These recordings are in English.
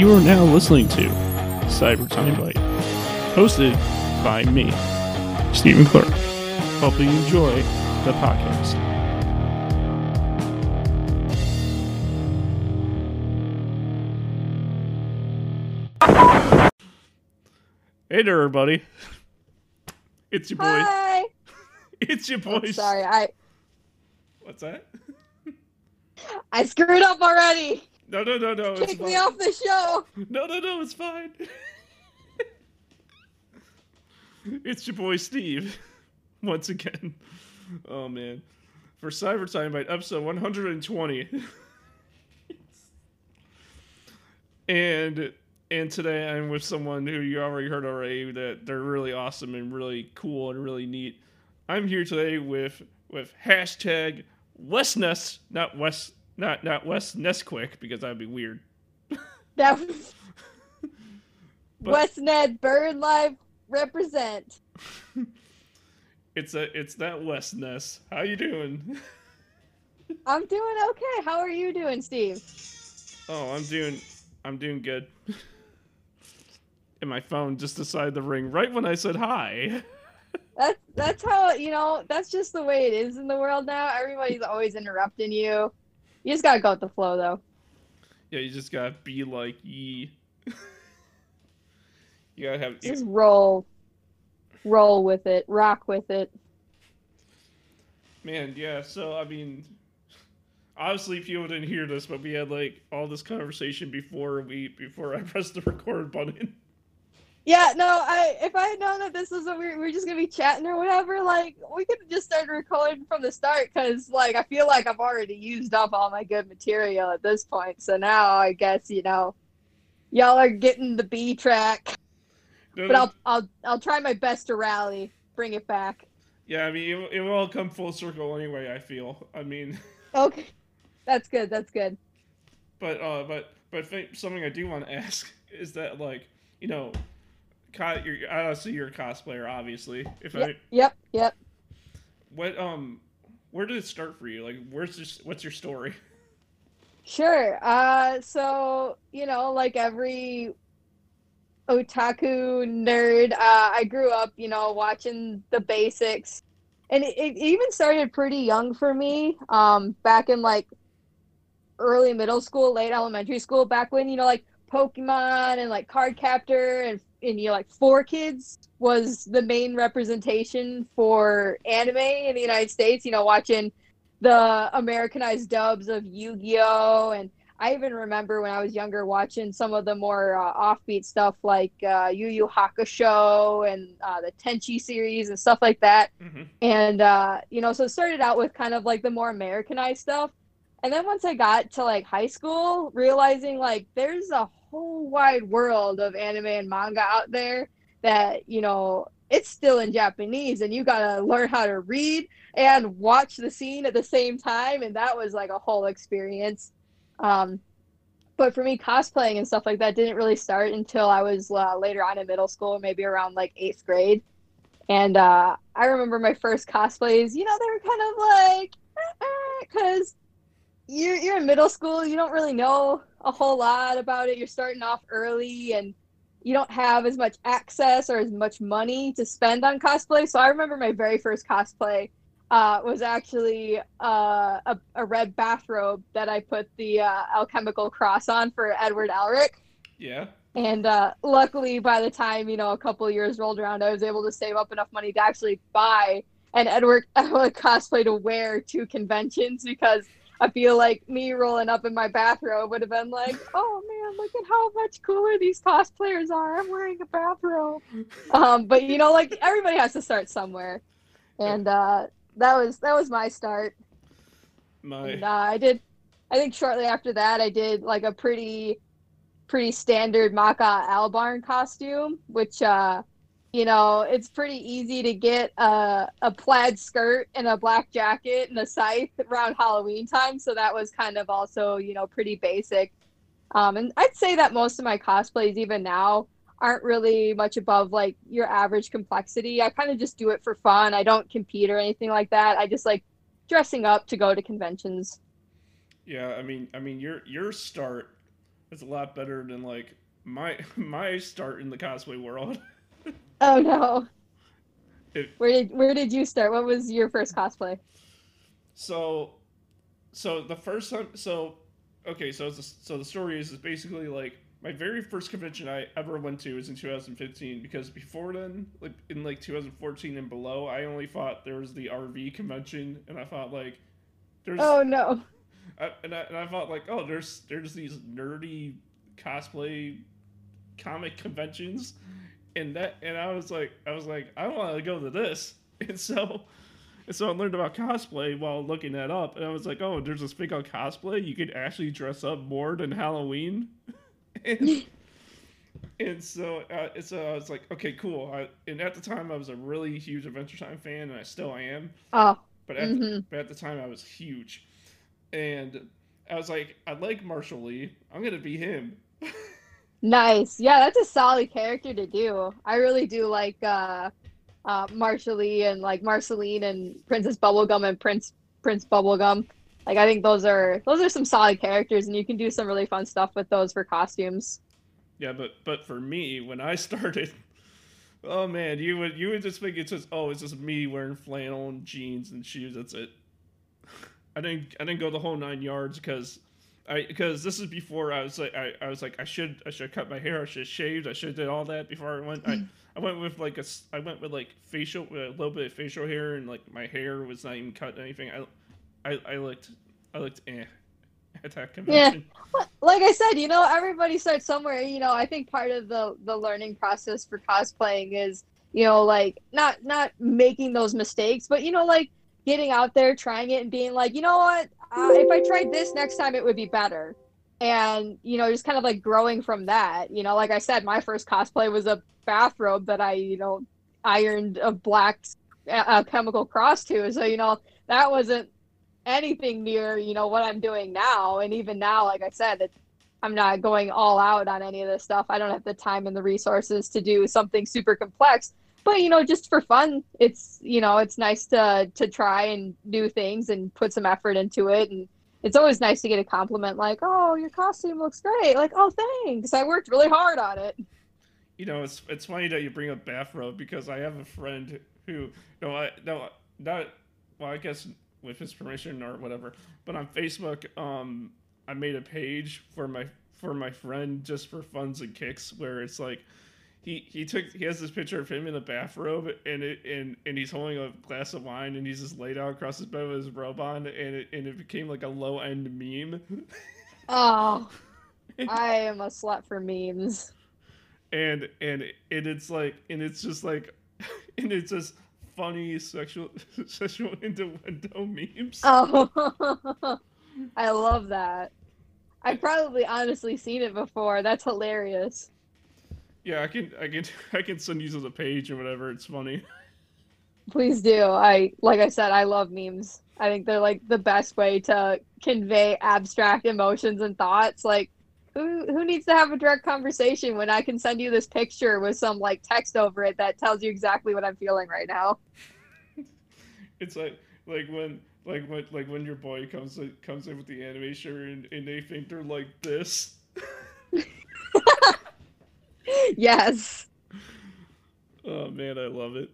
You are now listening to Cyber Time Bite, hosted by me, Stephen Clark. Hope you enjoy the podcast. Hey there, everybody. It's your boy. Hi. It's your boy. I'm sorry, I What's that? I screwed up already. No, no, no, no. Kick me off the show. No, no, no, it's fine. it's your boy Steve, once again. Oh man, for Cyber Time Bite episode 120. and and today I'm with someone who you already heard already that they're really awesome and really cool and really neat. I'm here today with with hashtag Westness, not West, not not West Nesquik because that'd be weird. That was But- West Ned Bird Life represent. It's a it's that West Ness. How you doing? I'm doing okay. How are you doing, Steve? Oh, I'm doing I'm doing good. And my phone just decided to ring right when I said hi. That's that's how you know. That's just the way it is in the world now. Everybody's always interrupting you. You just gotta go with the flow, though. Yeah, you just gotta be like ye. you gotta have Just roll, roll with it, rock with it. man, yeah, so I mean obviously people didn't hear this, but we had like all this conversation before we before I pressed the record button. Yeah, no, I if I had known that this was what we were, we were just gonna be chatting or whatever, like we could have just started recording from the start because like I feel like I've already used up all my good material at this point. So now I guess you know, y'all are getting the B track, No, but no, I'll I'll I'll try my best to rally, bring it back. yeah, I mean it, it will all come full circle anyway, I feel. I mean Okay, that's good. That's good. But uh, but but th- something I do want to ask is that like you know, co- you're obviously you're a cosplayer, obviously. If Yep. I Yep. Yep. what um, where did it start for you? Like, where's this? What's your story? Sure. Uh, so you know, like every otaku nerd, uh, I grew up, you know, watching the basics, and it, it even started pretty young for me. Um, back in like early middle school, late elementary school, back when you know, like Pokemon and like Cardcaptor and and you know, like 4Kids was the main representation for anime in the United States. You know, watching the Americanized dubs of Yu-Gi-Oh! and I even remember when I was younger watching some of the more uh, offbeat stuff like uh, Yu Yu Hakusho and uh, the Tenchi series and stuff like that. Mm-hmm. And uh, you know, so it started out with kind of like the more Americanized stuff, and then once I got to like high school, realizing like there's a whole wide world of anime and manga out there that you know it's still in Japanese, and you gotta learn how to read and watch the scene at the same time. And that was like a whole experience. Um, but for me cosplaying and stuff like that didn't really start until i was uh, later on in middle school maybe around like eighth grade. And uh, i remember my first cosplays you know they were kind of like because you're, you're in middle school you don't really know a whole lot about it you're starting off early and you don't have as much access or as much money to spend on cosplay so i remember my very first cosplay uh, was actually uh, a, a red bathrobe that I put the uh, alchemical cross on for Edward Elric. Yeah. And uh, luckily, by the time you know a couple of years rolled around, I was able to save up enough money to actually buy an Edward Elric cosplay to wear to conventions because I feel like me rolling up in my bathrobe would have been like, "Oh man, look at how much cooler these cosplayers are! I'm wearing a bathrobe." Um, but you know, like everybody has to start somewhere, and uh, that was that was my start. My And, uh, I did. I think shortly after that, I did like a pretty, pretty standard Maka Albarn costume, which, uh, you know, it's pretty easy to get a, a plaid skirt and a black jacket and a scythe around Halloween time. So that was kind of also, you know, pretty basic. Um, and I'd say that most of my cosplays, even now, aren't really much above like your average complexity. I kind of just do it for fun. I don't compete or anything like that. I just like dressing up to go to conventions. yeah, I mean I mean your your start is a lot better than like my my start in the cosplay world. Oh no. It- where did where did you start? What was your first cosplay? So, so the first time, so okay, so the, so the story is is basically like my very first convention I ever went to was in 2015 because before then, like in like 2014 and below, I only thought there was the RV convention, and I thought like there's Oh no. I, and, I, and I thought like, oh, there's there's these nerdy cosplay comic conventions, and that and I was like, I was like, I want to go to this, and so. And so I learned about cosplay while looking that up, and I was like, "Oh, there's this thing called cosplay. You could actually dress up more than Halloween." and, and so, uh, so I was like, "Okay, cool." I, and at the time, I was a really huge Adventure Time fan, and I still am. Oh. But at, the, mhm. but at the time, I was huge, and I was like, I like Marshall Lee. I'm gonna be him. Nice. Yeah, that's a solid character to do. I really do like uh uh Marshall Lee and like Marceline and Princess Bubblegum and Prince Prince Bubblegum. Like I think those are those are some solid characters and you can do some really fun stuff with those for costumes. Yeah, but but for me, when I started, oh man, you would you would just think it's just oh, it's just me wearing flannel and jeans and shoes. That's it. I didn't I didn't go the whole nine yards because I because this is before I was like I, I was like I should I should cut my hair I should have shaved I should have did all that before I went I, I went with like a I went with like facial a little bit of facial hair and like my hair was not even cut anything I I I looked I looked eh at that convention. Like I said, you know, everybody starts somewhere. You know, I think part of the the learning process for cosplaying is, you know, like not not making those mistakes, but you know, like getting out there, trying it, and being like, you know what, uh, if I tried this next time, it would be better. And you know, just kind of like growing from that. You know, like I said, my first cosplay was a bathrobe that I, you know, ironed a black uh, chemical cross to. So you know, that wasn't anything near you know what i'm doing now and even now like i said it, i'm not going all out on any of this stuff i don't have the time and the resources to do something super complex but you know just for fun it's you know it's nice to to try and do things and put some effort into it. And it's always nice to get a compliment like oh your costume looks great. Like oh thanks. I worked really hard on it. You know, it's it's funny that you bring up bathrobe because I have a friend who no, I no, not well, I guess with his permission or whatever. But on Facebook, um, I made a page for my for my friend just for funs and kicks where it's like he he took he has this picture of him in a bathrobe and it and and he's holding a glass of wine and he's just laid out across his bed with his robe on and it and it became like a low end meme. oh i am a slut for memes and and and it's like and it's just like and it's just funny sexual sexual innuendo memes. Oh, I love that. I've probably honestly seen it before. That's hilarious. Yeah, I can I can I can send you to the page or whatever. It's funny. Please do. I like I said, I love memes. I think they're like the best way to convey abstract emotions and thoughts. Like who who needs to have a direct conversation when I can send you this picture with some like text over it that tells you exactly what I'm feeling right now? It's like like when like when like when your boy comes comes in with the anime shirt and, and they think they're like this. yes. Oh man, I love it.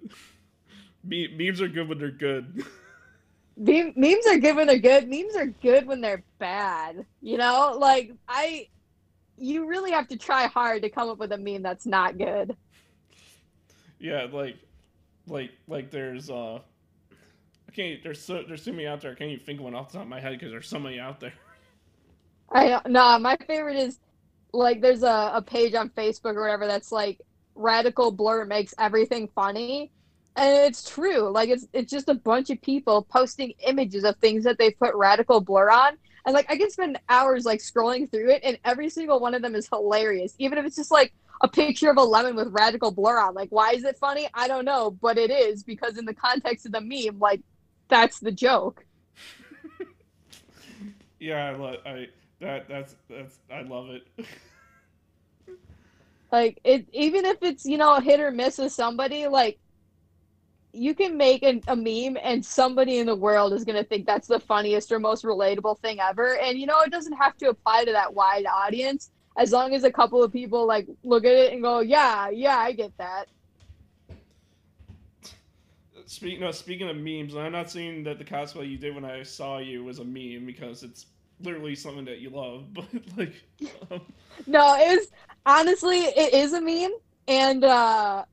Me- memes are good when they're good. Meme- memes are good when they're good. Memes are good when they're bad. You know, like I, you really have to try hard to come up with a meme that's not good. yeah, like like like there's uh I can't there's so there's so many out there I can't even think of one off the top of my head because there's so many out there. I nah, my favorite is like there's a, a page on Facebook or whatever that's like radical blur makes everything funny. And it's true. Like it's it's just a bunch of people posting images of things that they put radical blur on. And like I can spend hours like scrolling through it and every single one of them is hilarious. Even if it's just like a picture of a lemon with radical blur on. Like why is it funny? I don't know, but it is because in the context of the meme, like that's the joke. Yeah, I I that that's that's I love it. Like it, even if it's you know hit or miss with somebody, like you can make an, a meme and somebody in the world is gonna think that's the funniest or most relatable thing ever. And you know it doesn't have to apply to that wide audience. as long as a couple of people like look at it and go, yeah, yeah, I get that. Speaking no, speaking of memes, I'm not saying that the cosplay you did when I saw you was a meme because it's literally something that you love, but like, um... no, it was honestly it is a meme, and uh,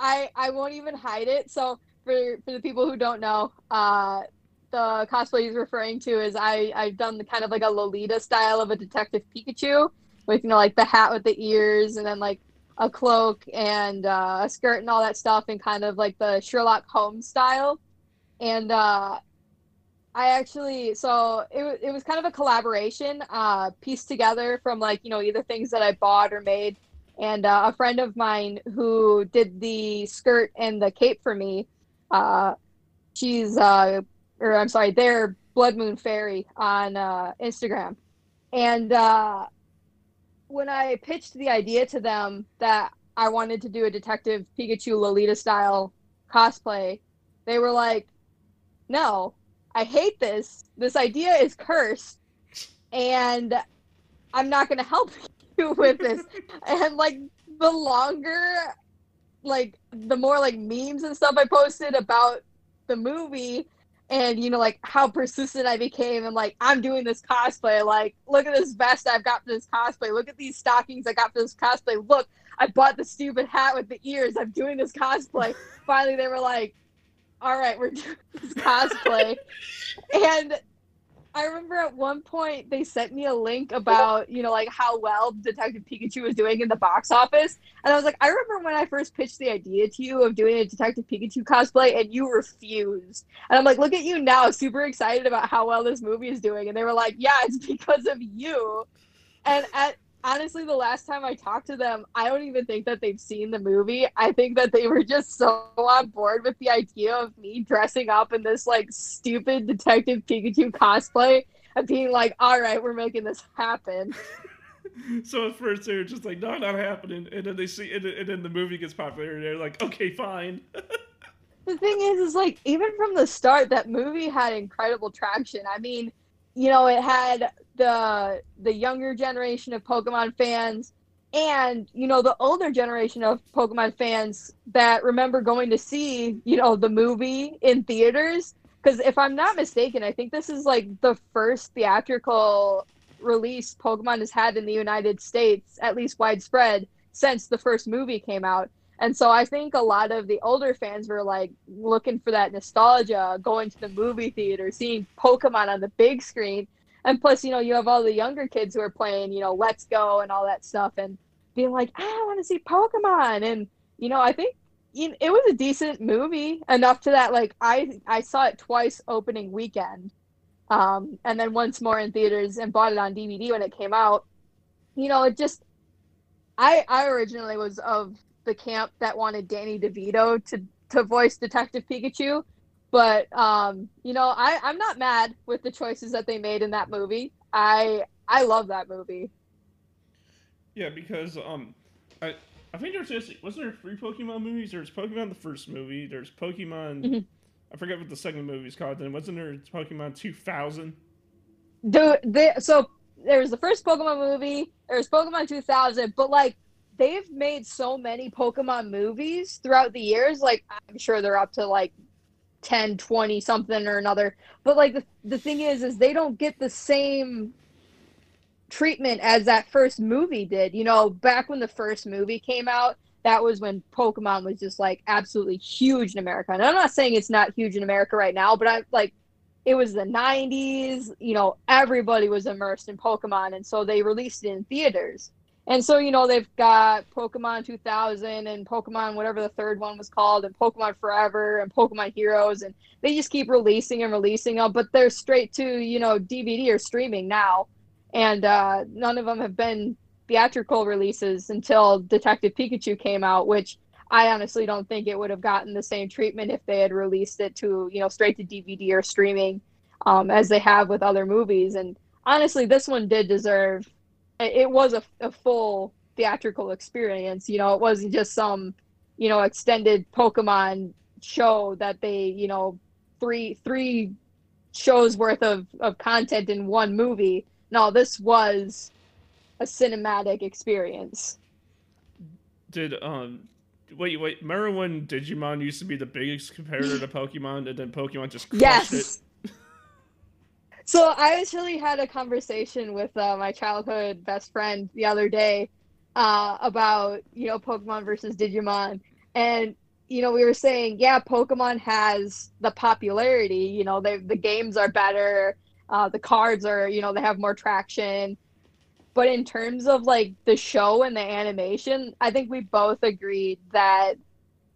I I won't even hide it. So for for the people who don't know, uh, the cosplay he's referring to is I I've done the kind of like a Lolita style of a Detective Pikachu with you know like the hat with the ears and then like a cloak and uh, a skirt and all that stuff and kind of like the Sherlock Holmes style. And uh, I actually so it it was kind of a collaboration uh, pieced together from like you know either things that I bought or made. And uh, a friend of mine who did the skirt and the cape for me, uh, she's uh, or I'm sorry, they're Blood Moon Fairy on uh, Instagram, and uh, when I pitched the idea to them that I wanted to do a Detective Pikachu Lolita style cosplay, they were like, "No, I hate this. This idea is cursed, and I'm not going to help you with this." and like the longer, like the more like memes and stuff I posted about the movie, and you know like how persistent i became and like i'm doing this cosplay like look at this vest i've got for this cosplay look at these stockings i got for this cosplay look i bought the stupid hat with the ears i'm doing this cosplay finally they were like all right we're doing cosplay and I remember at one point they sent me a link about, you know, like how well Detective Pikachu was doing in the box office. And I was like, I remember when I first pitched the idea to you of doing a Detective Pikachu cosplay and you refused. And I'm like, look at you now, super excited about how well this movie is doing. And they were like, yeah, it's because of you. And at honestly, the last time I talked to them, I don't even think that they've seen the movie. I think that they were just so on board with the idea of me dressing up in this like stupid Detective Pikachu cosplay and being like, all right, we're making this happen. so at first they're just like, no, not happening. And then they see, and, and then the movie gets popular and they're like, okay, fine. the thing is, is like, even from the start, that movie had incredible traction. I mean, you know, it had the the younger generation of Pokemon fans and you know the older generation of Pokemon fans that remember going to see you know the movie in theaters because if I'm not mistaken, I think this is like the first theatrical release Pokemon has had in the United States, at least widespread, since the first movie came out. And so I think a lot of the older fans were like looking for that nostalgia, going to the movie theater, seeing Pokemon on the big screen. And plus, you know, you have all the younger kids who are playing, you know, Let's Go and all that stuff and being like, ah, I want to see Pokemon. And, you know, I think it was a decent movie enough to that, like, I, I saw it twice opening weekend. Um, and then once more in theaters and bought it on DVD when it came out. You know, it just, I, I originally was of the camp that wanted Danny DeVito to to voice Detective Pikachu. But um, you know, I I'm not mad with the choices that they made in that movie. I I love that movie. Yeah, because um, I I think there's just wasn't there three Pokemon movies? There's Pokemon the first movie. There's Pokemon. Mm-hmm. I forget what the second movie is called. Then wasn't there Pokemon 2000? The, the so there was the first Pokemon movie. There was Pokemon 2000, but like they've made so many Pokemon movies throughout the years. Like I'm sure they're up to like 10, 20 something or another. But like the, the thing is is they don't get the same treatment as that first movie did. You know, back when the first movie came out, that was when Pokemon was just like absolutely huge in America. And I'm not saying it's not huge in America right now, but I like it was the 90s, you know, everybody was immersed in Pokemon and so they released it in theaters. And so, you know, they've got Pokemon 2000 and Pokemon, whatever the third one was called, and Pokemon Forever and Pokemon Heroes. And they just keep releasing and releasing them, but they're straight to, you know, DVD or streaming now. And uh, none of them have been theatrical releases until Detective Pikachu came out, which I honestly don't think it would have gotten the same treatment if they had released it to, you know, straight to DVD or streaming um, as they have with other movies. And honestly, this one did deserve it was a, a full theatrical experience. You know, it wasn't just some, you know, extended Pokemon show that they, you know, three three shows worth of, of content in one movie. No, this was a cinematic experience. Did um wait wait remember when Digimon used to be the biggest competitor to Pokemon and then Pokemon just crushed yes. it? So I actually had a conversation with uh, my childhood best friend the other day uh, about you know Pokemon versus Digimon, and you know we were saying yeah Pokemon has the popularity. You know they the games are better, uh, the cards are you know they have more traction, but in terms of like the show and the animation, I think we both agreed that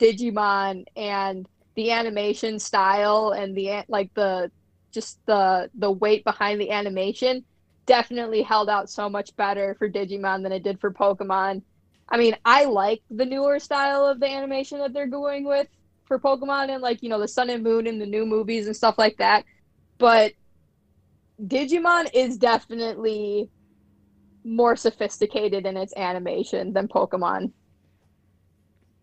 Digimon and the animation style and the like the just the the weight behind the animation definitely held out so much better for Digimon than it did for Pokemon. I mean, I like the newer style of the animation that they're going with for Pokemon and like, you know, the Sun and Moon and the new movies and stuff like that. But Digimon is definitely more sophisticated in its animation than Pokemon.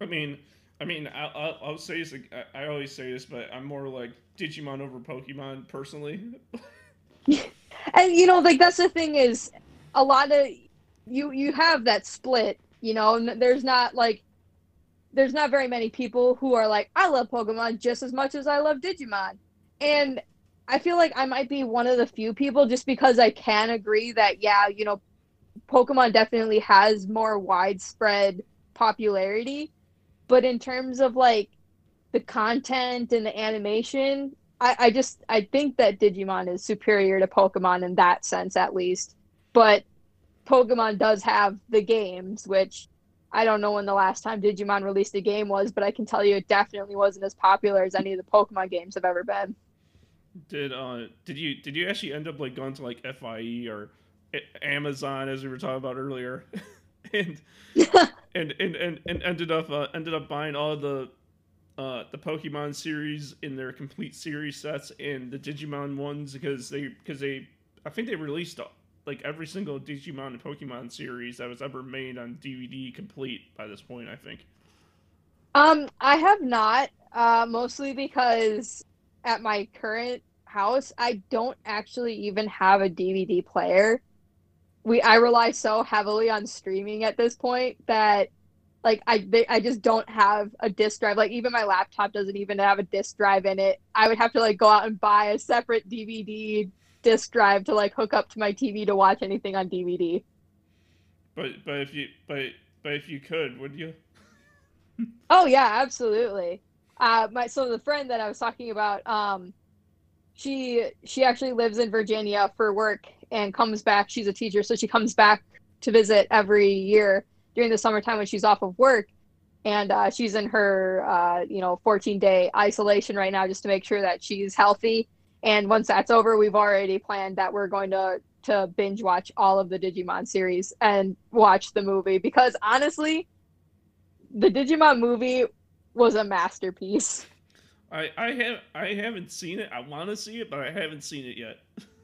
I mean, I mean, I'll, I'll, I'll say this. I, I always say this, but I'm more like Digimon over Pokemon personally. and you know, like that's the thing is, a lot of you you have that split. You know, and there's not like there's not very many people who are like I love Pokemon just as much as I love Digimon, and I feel like I might be one of the few people just because I can agree that yeah, you know, Pokemon definitely has more widespread popularity but in terms of like the content and the animation, I, I just I think that Digimon is superior to Pokemon in that sense at least. But Pokemon does have the games, which I don't know when the last time Digimon released a game was, but I can tell you it definitely wasn't as popular as any of the Pokemon games have ever been. Did uh did you did you actually end up like going to like FYE or Amazon as we were talking about earlier? and and and and, and ended up uh, ended up buying all the uh, the Pokemon series in their complete series sets and the Digimon ones because they because they I think they released like every single Digimon and Pokemon series that was ever made on DVD complete by this point. I think. Um, I have not. Uh, mostly because at my current house, I don't actually even have a DVD player we I rely so heavily on streaming at this point that like I they, I just don't have a disk drive. Like even my laptop doesn't even have a disk drive in it. I would have to like go out and buy a separate DVD disk drive to like hook up to my TV to watch anything on DVD. But but if you but but if you could, would you? oh yeah, absolutely. Uh, my so the friend that I was talking about, um, she she actually lives in Virginia for work and comes back. She's a teacher, so she comes back to visit every year during the summertime when she's off of work. And uh, she's in her, uh, you know, 14 day isolation right now just to make sure that she's healthy. And once that's over, we've already planned that we're going to to binge watch all of the Digimon series and watch the movie because honestly, the Digimon movie was a masterpiece. I I have I haven't seen it. I want to see it, but I haven't seen it yet.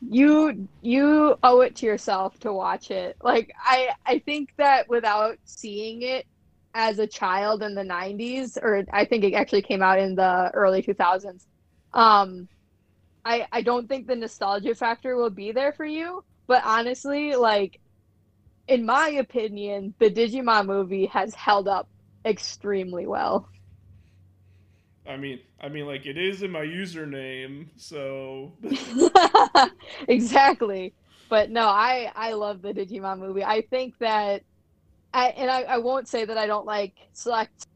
you you owe it to yourself to watch it. Like I I think that without seeing it as a child in the 90s or I think it actually came out in the early 2000s. Um I I don't think the nostalgia factor will be there for you, but honestly like in my opinion, the Digimon movie has held up extremely well. I mean, I mean, like it is in my username, so. exactly, but no, I I love the Digimon movie. I think that, I, and I, I won't say that I don't like select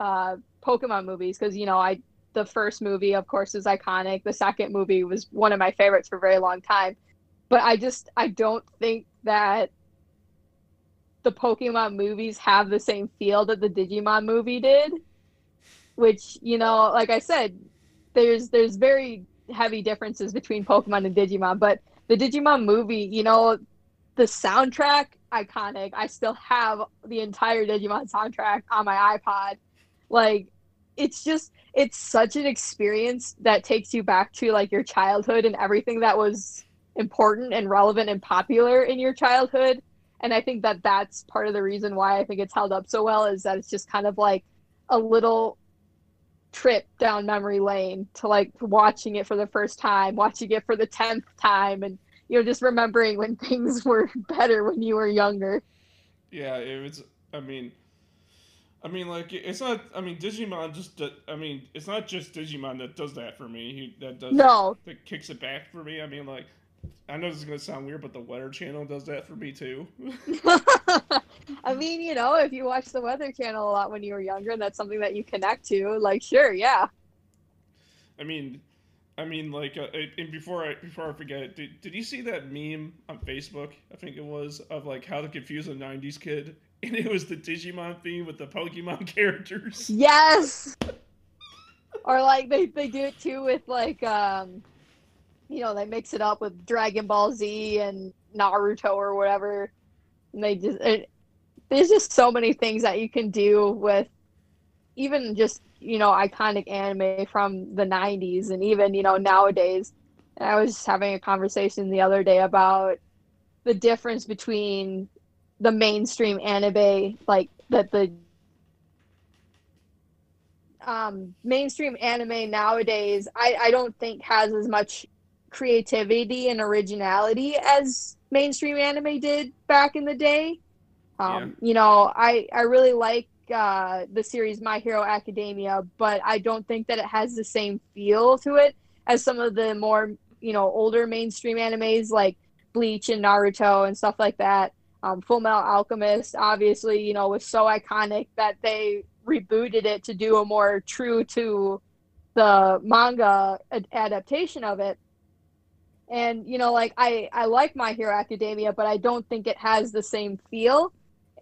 uh, Pokemon movies because you know I the first movie of course is iconic. The second movie was one of my favorites for a very long time, but I just I don't think that the Pokemon movies have the same feel that the Digimon movie did which you know like i said there's there's very heavy differences between pokemon and digimon but the digimon movie you know the soundtrack iconic. I still have the entire digimon soundtrack on my ipod. Like it's just it's such an experience that takes you back to like your childhood and everything that was important and relevant and popular in your childhood. And i think that that's part of the reason why i think it's held up so well is that it's just kind of like a little trip down memory lane to like watching it for the first time, watching it for the tenth time, and you know, just remembering when things were better when you were younger. Yeah, it was. I mean, I mean, like it's not. I mean, Digimon just. I mean, it's not just Digimon that does that for me. He that does. No. That kicks it back for me. I mean, like, I know this is gonna sound weird, but the Weather Channel does that for me too. I mean, you know, if you watch the Weather Channel a lot when you were younger, and that's something that you connect to, like, sure, yeah. I mean, I mean, like, uh, and before I before I forget, did, did you see that meme on Facebook? I think it was of like how to confuse a '90s kid and it was the Digimon theme with the Pokemon characters. Yes. or like they, they do it too with like um you know, they mix it up with Dragon Ball Z and Naruto or whatever. And they just it, there's just so many things that you can do with even just, you know, iconic anime from the 90s and even, you know, nowadays. And I was just having a conversation the other day about the difference between the mainstream anime like that the um, mainstream anime nowadays I, I don't think has as much creativity and originality as mainstream anime did back in the day um, yeah. you know i i really like uh, the series my hero academia but i don't think that it has the same feel to it as some of the more you know older mainstream animes like bleach and naruto and stuff like that um, Full Metal Alchemist, obviously, you know, was so iconic that they rebooted it to do a more true to the manga adaptation of it. And you know, like I I like My Hero Academia, but I don't think it has the same feel,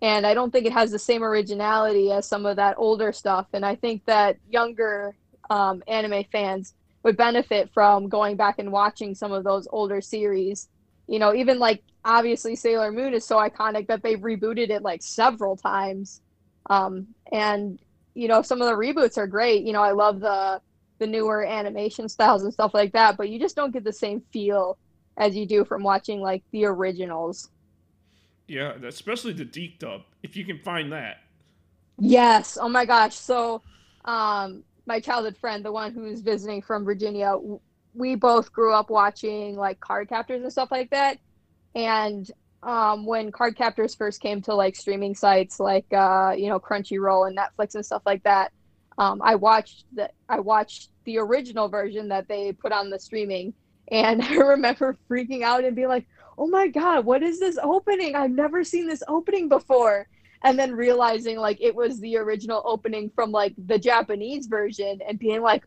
and I don't think it has the same originality as some of that older stuff. And I think that younger um, anime fans would benefit from going back and watching some of those older series. You know, even like obviously Sailor Moon is so iconic that they've rebooted it like several times. Um, and you know, some of the reboots are great. You know, I love the the newer animation styles and stuff like that, but you just don't get the same feel as you do from watching like the originals. Yeah, especially the DiC dub, if you can find that. Yes. Oh my gosh. So, um, my childhood friend, the one who's visiting from Virginia, we both grew up watching like Cardcaptors and stuff like that and um, when Cardcaptors first came to like streaming sites like uh, you know Crunchyroll and Netflix and stuff like that, um, I watched the I watched the original version that they put on the streaming, and I remember freaking out and being like, "Oh my god, what is this opening? I've never seen this opening before." And then realizing like it was the original opening from like the Japanese version, and being like,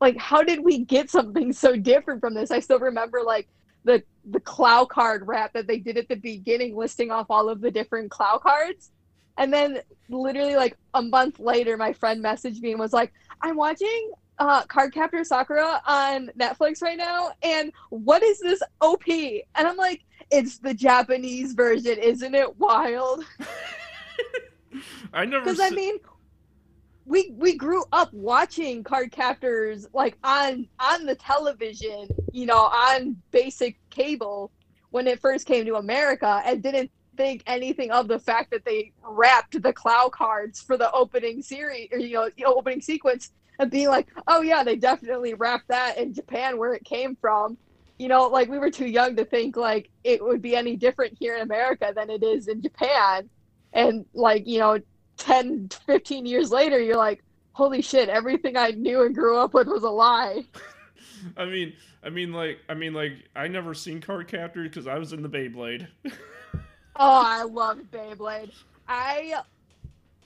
like how did we get something so different from this? I still remember like the the Clow card rap that they did at the beginning, listing off all of the different Clow cards. And then literally like a month later, my friend messaged me and was like, "I'm watching uh, Cardcaptor Sakura on Netflix right now, and what is this OP?" And I'm like, "It's the Japanese version, isn't it wild?" I never. Because I mean, we we grew up watching Cardcaptors like on on the television you know on basic cable when it first came to america and didn't think anything of the fact that they rapped the clow cards for the opening series or you know the opening sequence and being like oh yeah they definitely rapped that in japan where it came from you know like we were too young to think like it would be any different here in america than it is in japan and like you know 10, 15 years later, you're like, holy shit, everything I knew and grew up with was a lie. I mean, I mean, like, I mean, like, I never seen card Cardcaptor because I was in the Beyblade. oh, I love Beyblade. I,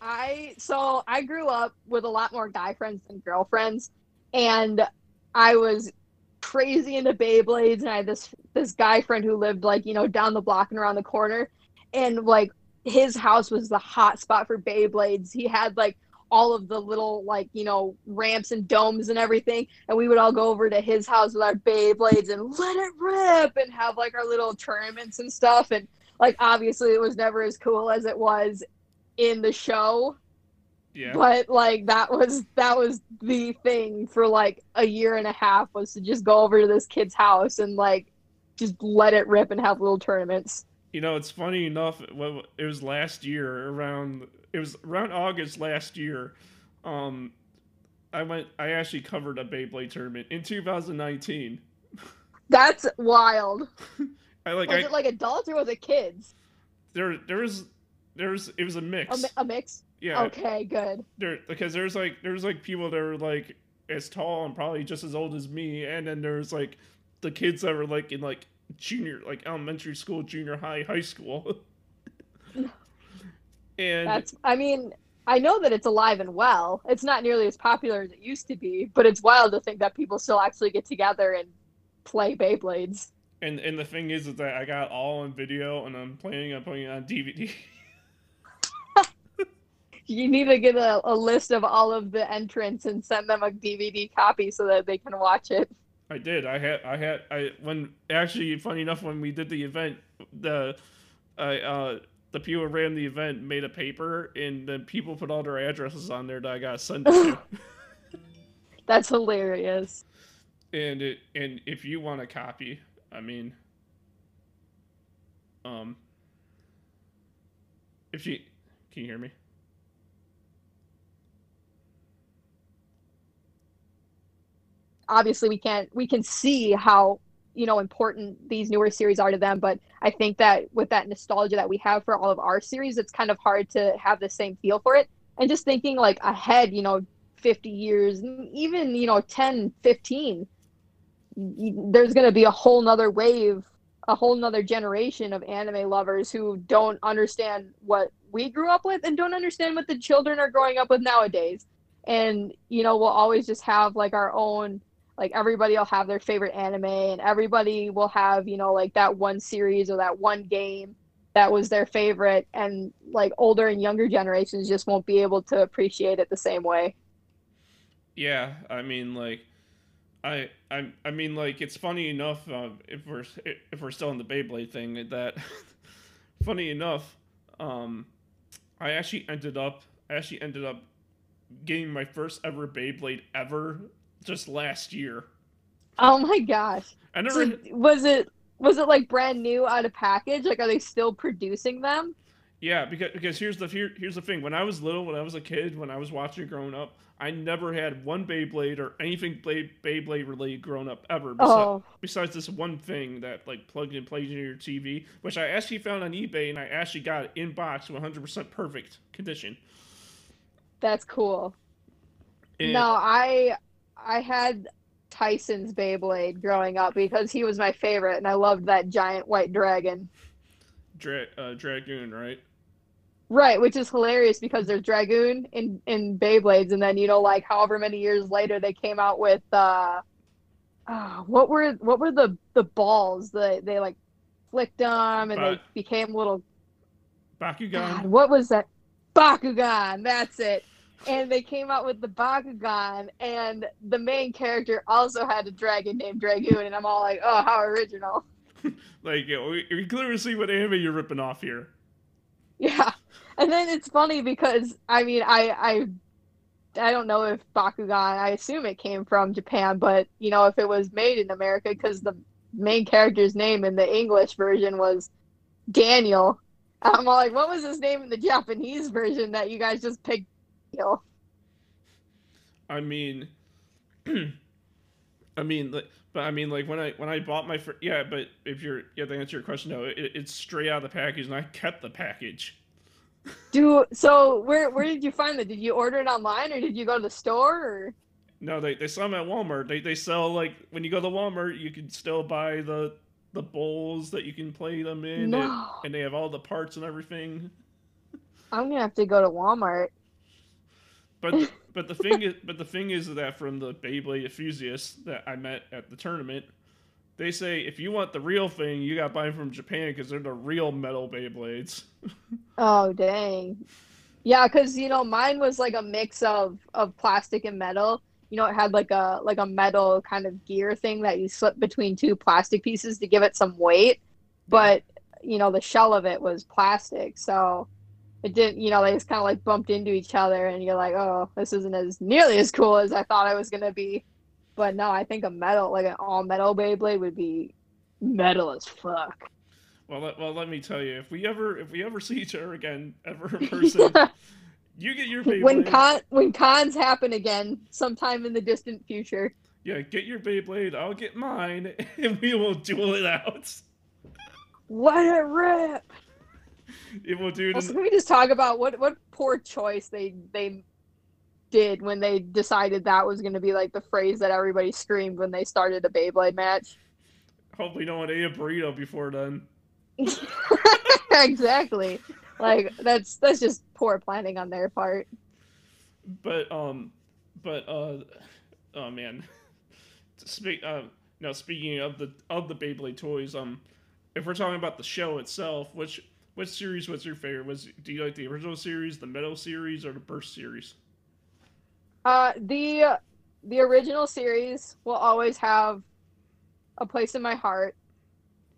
I, so I grew up with a lot more guy friends than girlfriends, and I was crazy into Beyblades, and I had this this guy friend who lived like you know down the block and around the corner, and like his house was the hot spot for Beyblades. He had like all of the little like you know ramps and domes and everything, and we would all go over to his house with our Beyblades and let it rip and have like our little tournaments and stuff. And like obviously it was never as cool as it was in the show. Yeah. But like that was that was the thing for like a year and a half was to just go over to this kid's house and like just let it rip and have little tournaments. You know, it's funny enough. It was last year around. It was around August last year. Um, I went. I actually covered a Beyblade tournament in 2019. That's wild. I like was I it like adults or was it kids? there there was there's it was a A, mix. mi- a mix. yeah, Okay, good. there because there's like there's like people that are like as tall and probably just as old as me, and then there's like the kids that were like in like junior like elementary school, junior high, high school. and That's. I mean, I know that it's alive and well. It's not nearly as popular as it used to be, but it's wild to think that people still actually get together and play Beyblades. And and the thing is, is that I got all on video, and I'm planning on putting it on DVD. You need to get a, a list of all of the entrants and send them a DVD copy so that they can watch it. I did. I had. I had. I when actually, funny enough, when we did the event, the, I uh, the people who ran the event made a paper, and then people put all their addresses on there that I got sent to. That's hilarious. and it and if you want a copy, I mean, um, if she, can you hear me? obviously we can't we can see how you know important these newer series are to them but i think that with that nostalgia that we have for all of our series it's kind of hard to have the same feel for it and just thinking like ahead you know 50 years even you know 10 15 y- there's going to be a whole nother wave a whole nother generation of anime lovers who don't understand what we grew up with and don't understand what the children are growing up with nowadays. And you know we'll always just have like our own like everybody will have their favorite anime and everybody will have you know like that one series or that one game that was their favorite. And like older and younger generations just won't be able to appreciate it the same way. Yeah, I mean, like, I, I, I mean, like, it's funny enough. Uh, if we're if we're still in the Beyblade thing, that funny enough, um, I actually ended up, I actually ended up getting my first ever Beyblade ever just last year. oh my gosh I never, so was it was it like brand new out of package like are they still producing them yeah, because because here's the here, here's the thing. When I was little, when I was a kid, when I was watching growing up, I never had one Beyblade or anything Blade, Beyblade related growing up ever. Besi- oh besides this one thing that like plugged and plays into your TV, which I actually found on eBay and I actually got it in box 100% perfect condition. that's cool And no i i had tyson's beyblade growing up because he was my favorite and i loved that giant white dragon Dra- uh, Dragoon, right? Right, which is hilarious because there's Dragoon in in Beyblades, and then you know, like however many years later, they came out with uh, uh what were what were the the balls that they like flicked them and they Ba- became little. God, Bakugan. what was that? Bakugan. That's it. And they came out with the Bakugan, and the main character also had a dragon named Dragoon, and I'm all like, oh, how original. Like, you know, we, we clearly see what anime you're ripping off here. Yeah. And then it's funny because I mean I I I don't know if Bakugan I assume it came from Japan, but you know if it was made in America because the main character's name in the English version was Daniel. I'm all like, what was his name in the Japanese version that you guys just picked? Daniel? I mean, I mean, like, but I mean, like when I when I bought my yeah, but if you're yeah to answer your question, no, it, it's straight out of the package, and I kept the package. Do so. Where where did you find it? Did you order it online or did you go to the store? Or? No, they, they sell them at Walmart. They they sell like when you go to Walmart, you can still buy the the bowls that you can play them in, and, No, and they have all the parts and everything. I'm gonna have to go to Walmart. But the, but the thing is, but the thing is that from the Beyblade enthusiasts that I met at the tournament, they say if you want the real thing, you got to buy them from Japan because they're the real metal Beyblades. Oh dang. Yeah, because you know mine was like a mix of of plastic and metal. You know, it had like a like a metal kind of gear thing that you slip between two plastic pieces to give it some weight. But you know, the shell of it was plastic, so it didn't. You know, they just kind of like bumped into each other, and you're like, oh, this isn't as nearly as cool as I thought it was gonna be. But no, I think a metal like an all metal Beyblade would be metal as fuck. Well, let, well, let me tell you, if we ever if we ever see each other again ever in person, you get your Beyblade. when con when cons happen again sometime in the distant future. Yeah, get your Beyblade, I'll get mine, and we will duel it out. Let it rip. It will do. Also, can we just talk about what what poor choice they they did when they decided that was going to be like the phrase that everybody screamed when they started a Beyblade match? Hopefully, no one ate a burrito before then. exactly. Like that's that's just poor planning on their part. But um, but uh, oh man, speak uh now speaking of the of the Beyblade toys um, if we're talking about the show itself, which which series was your favorite? Was do you like the original series, the Metal series, or the Burst series? Uh, the the original series will always have a place in my heart.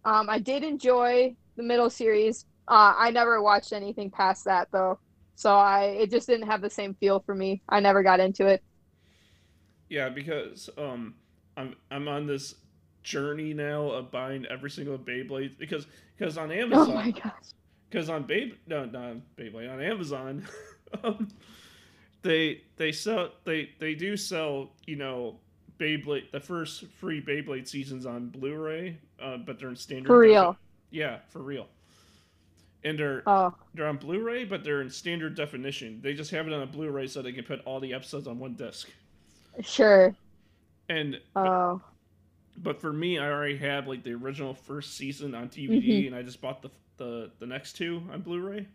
Um, I did enjoy the Metal series. Uh, I never watched anything past that though, so I it just didn't have the same feel for me. I never got into it. Yeah, because um, I'm I'm on this journey now of buying every single Beyblade because because on Amazon. Oh my gosh. Because on Babe no not Beyblade on Amazon, um, they they sell they they do sell you know Beyblade the first free Beyblade seasons on Blu-ray, uh, but they're in standard. For real. defi- yeah, for real. And they're Oh, they're on Blu-ray, but they're in standard definition. They just have it on a Blu-ray so they can put all the episodes on one disc. sure. And Oh, but for me, I already had like the original first season on DVD, Mm-hmm. and I just bought the the the next two on Blu-ray.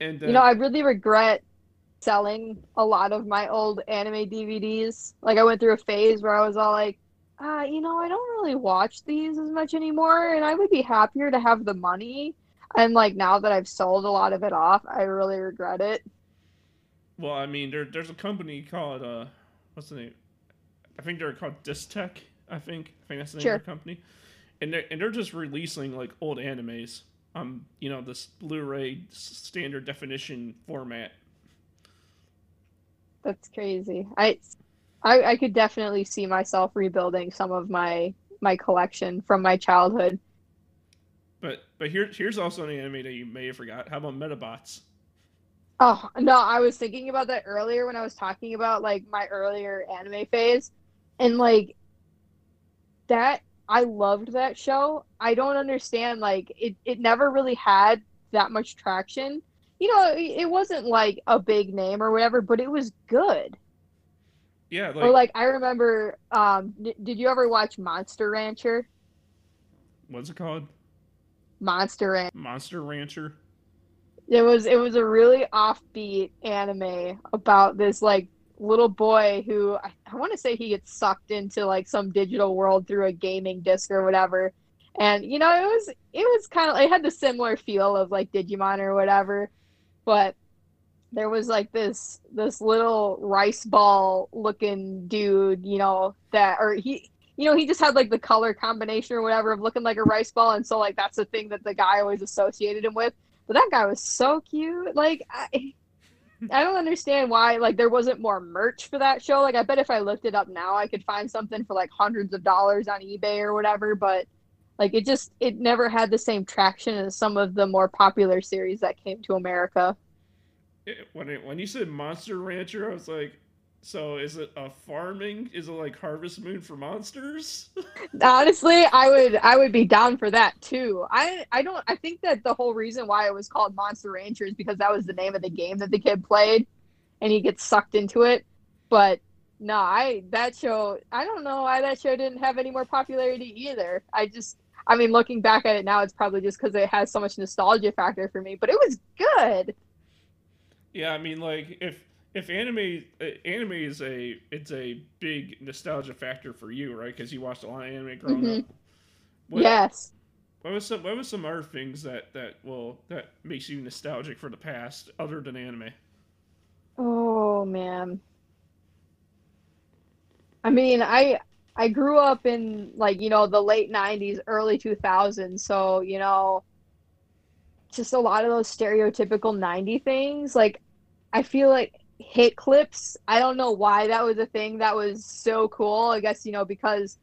And then, you know, I really regret selling a lot of my old anime DVDs. Like I went through a phase where I was all like, uh, you know, I don't really watch these as much anymore, and I would be happier to have the money. And like now that I've sold a lot of it off, I really regret it. well, I mean, there there's a company called uh, what's the name? I think they're called Discotek. I think I think that's the name Sure. of the company, and they're and they're just releasing like old animes, um, you know, this Blu-ray standard definition format. That's crazy. I, I, I could definitely see myself rebuilding some of my my collection from my childhood. But but here here's also an anime that you may have forgot. How about Medabots? Oh no, I was thinking about that earlier when I was talking about like my earlier anime phase, and like that I loved that show. I don't understand like it. It never really had that much traction. You know, it, wasn't like a big name or whatever, but it was good. Yeah, like, or like I remember, um, d- did you ever watch Monster Rancher? what's it called? Monster Rancher. Monster Rancher. It was it was a really offbeat anime about this like little boy who I, I want to say he gets sucked into like some digital world through a gaming disc or whatever. And you know, it was it was kind of it had the similar feel of like Digimon or whatever, but there was like this this little rice ball looking dude, you know, that or he you know, he just had like the color combination or whatever of looking like a rice ball and so like that's the thing that the guy always associated him with. But that guy was so cute. Like I I don't understand why like there wasn't more merch for that show. Like I bet if I looked it up now I could find something for like hundreds of dollars on eBay or whatever, but like it just it never had the same traction as some of the more popular series that came to America. It- when it, when you said Monster Rancher, I was like, so is it a farming? Is it like Harvest Moon for monsters? Honestly, I would I would be down for that too. I I don't I think that the whole reason why it was called Monster Rancher is because that was the name of the game that the kid played and he gets sucked into it. But no, I that show I don't know why that show didn't have any more popularity either. I just I mean looking back at it now it's probably just cuz it has so much nostalgia factor for me, but it was good. yeah, I mean, like if if anime uh, anime is a it's a big nostalgia factor for you, right? Because you watched a lot of anime growing Mhm. up. What, yes. What was some What was some other things that that well that makes you nostalgic for the past other than anime? Oh man. I mean, I I grew up in like, you know, the late 90s, early 2000s, so, you know, just a lot of those stereotypical 90 things. Like I feel like hit clips, I don't know why that was a thing that was so cool. I guess, you know, because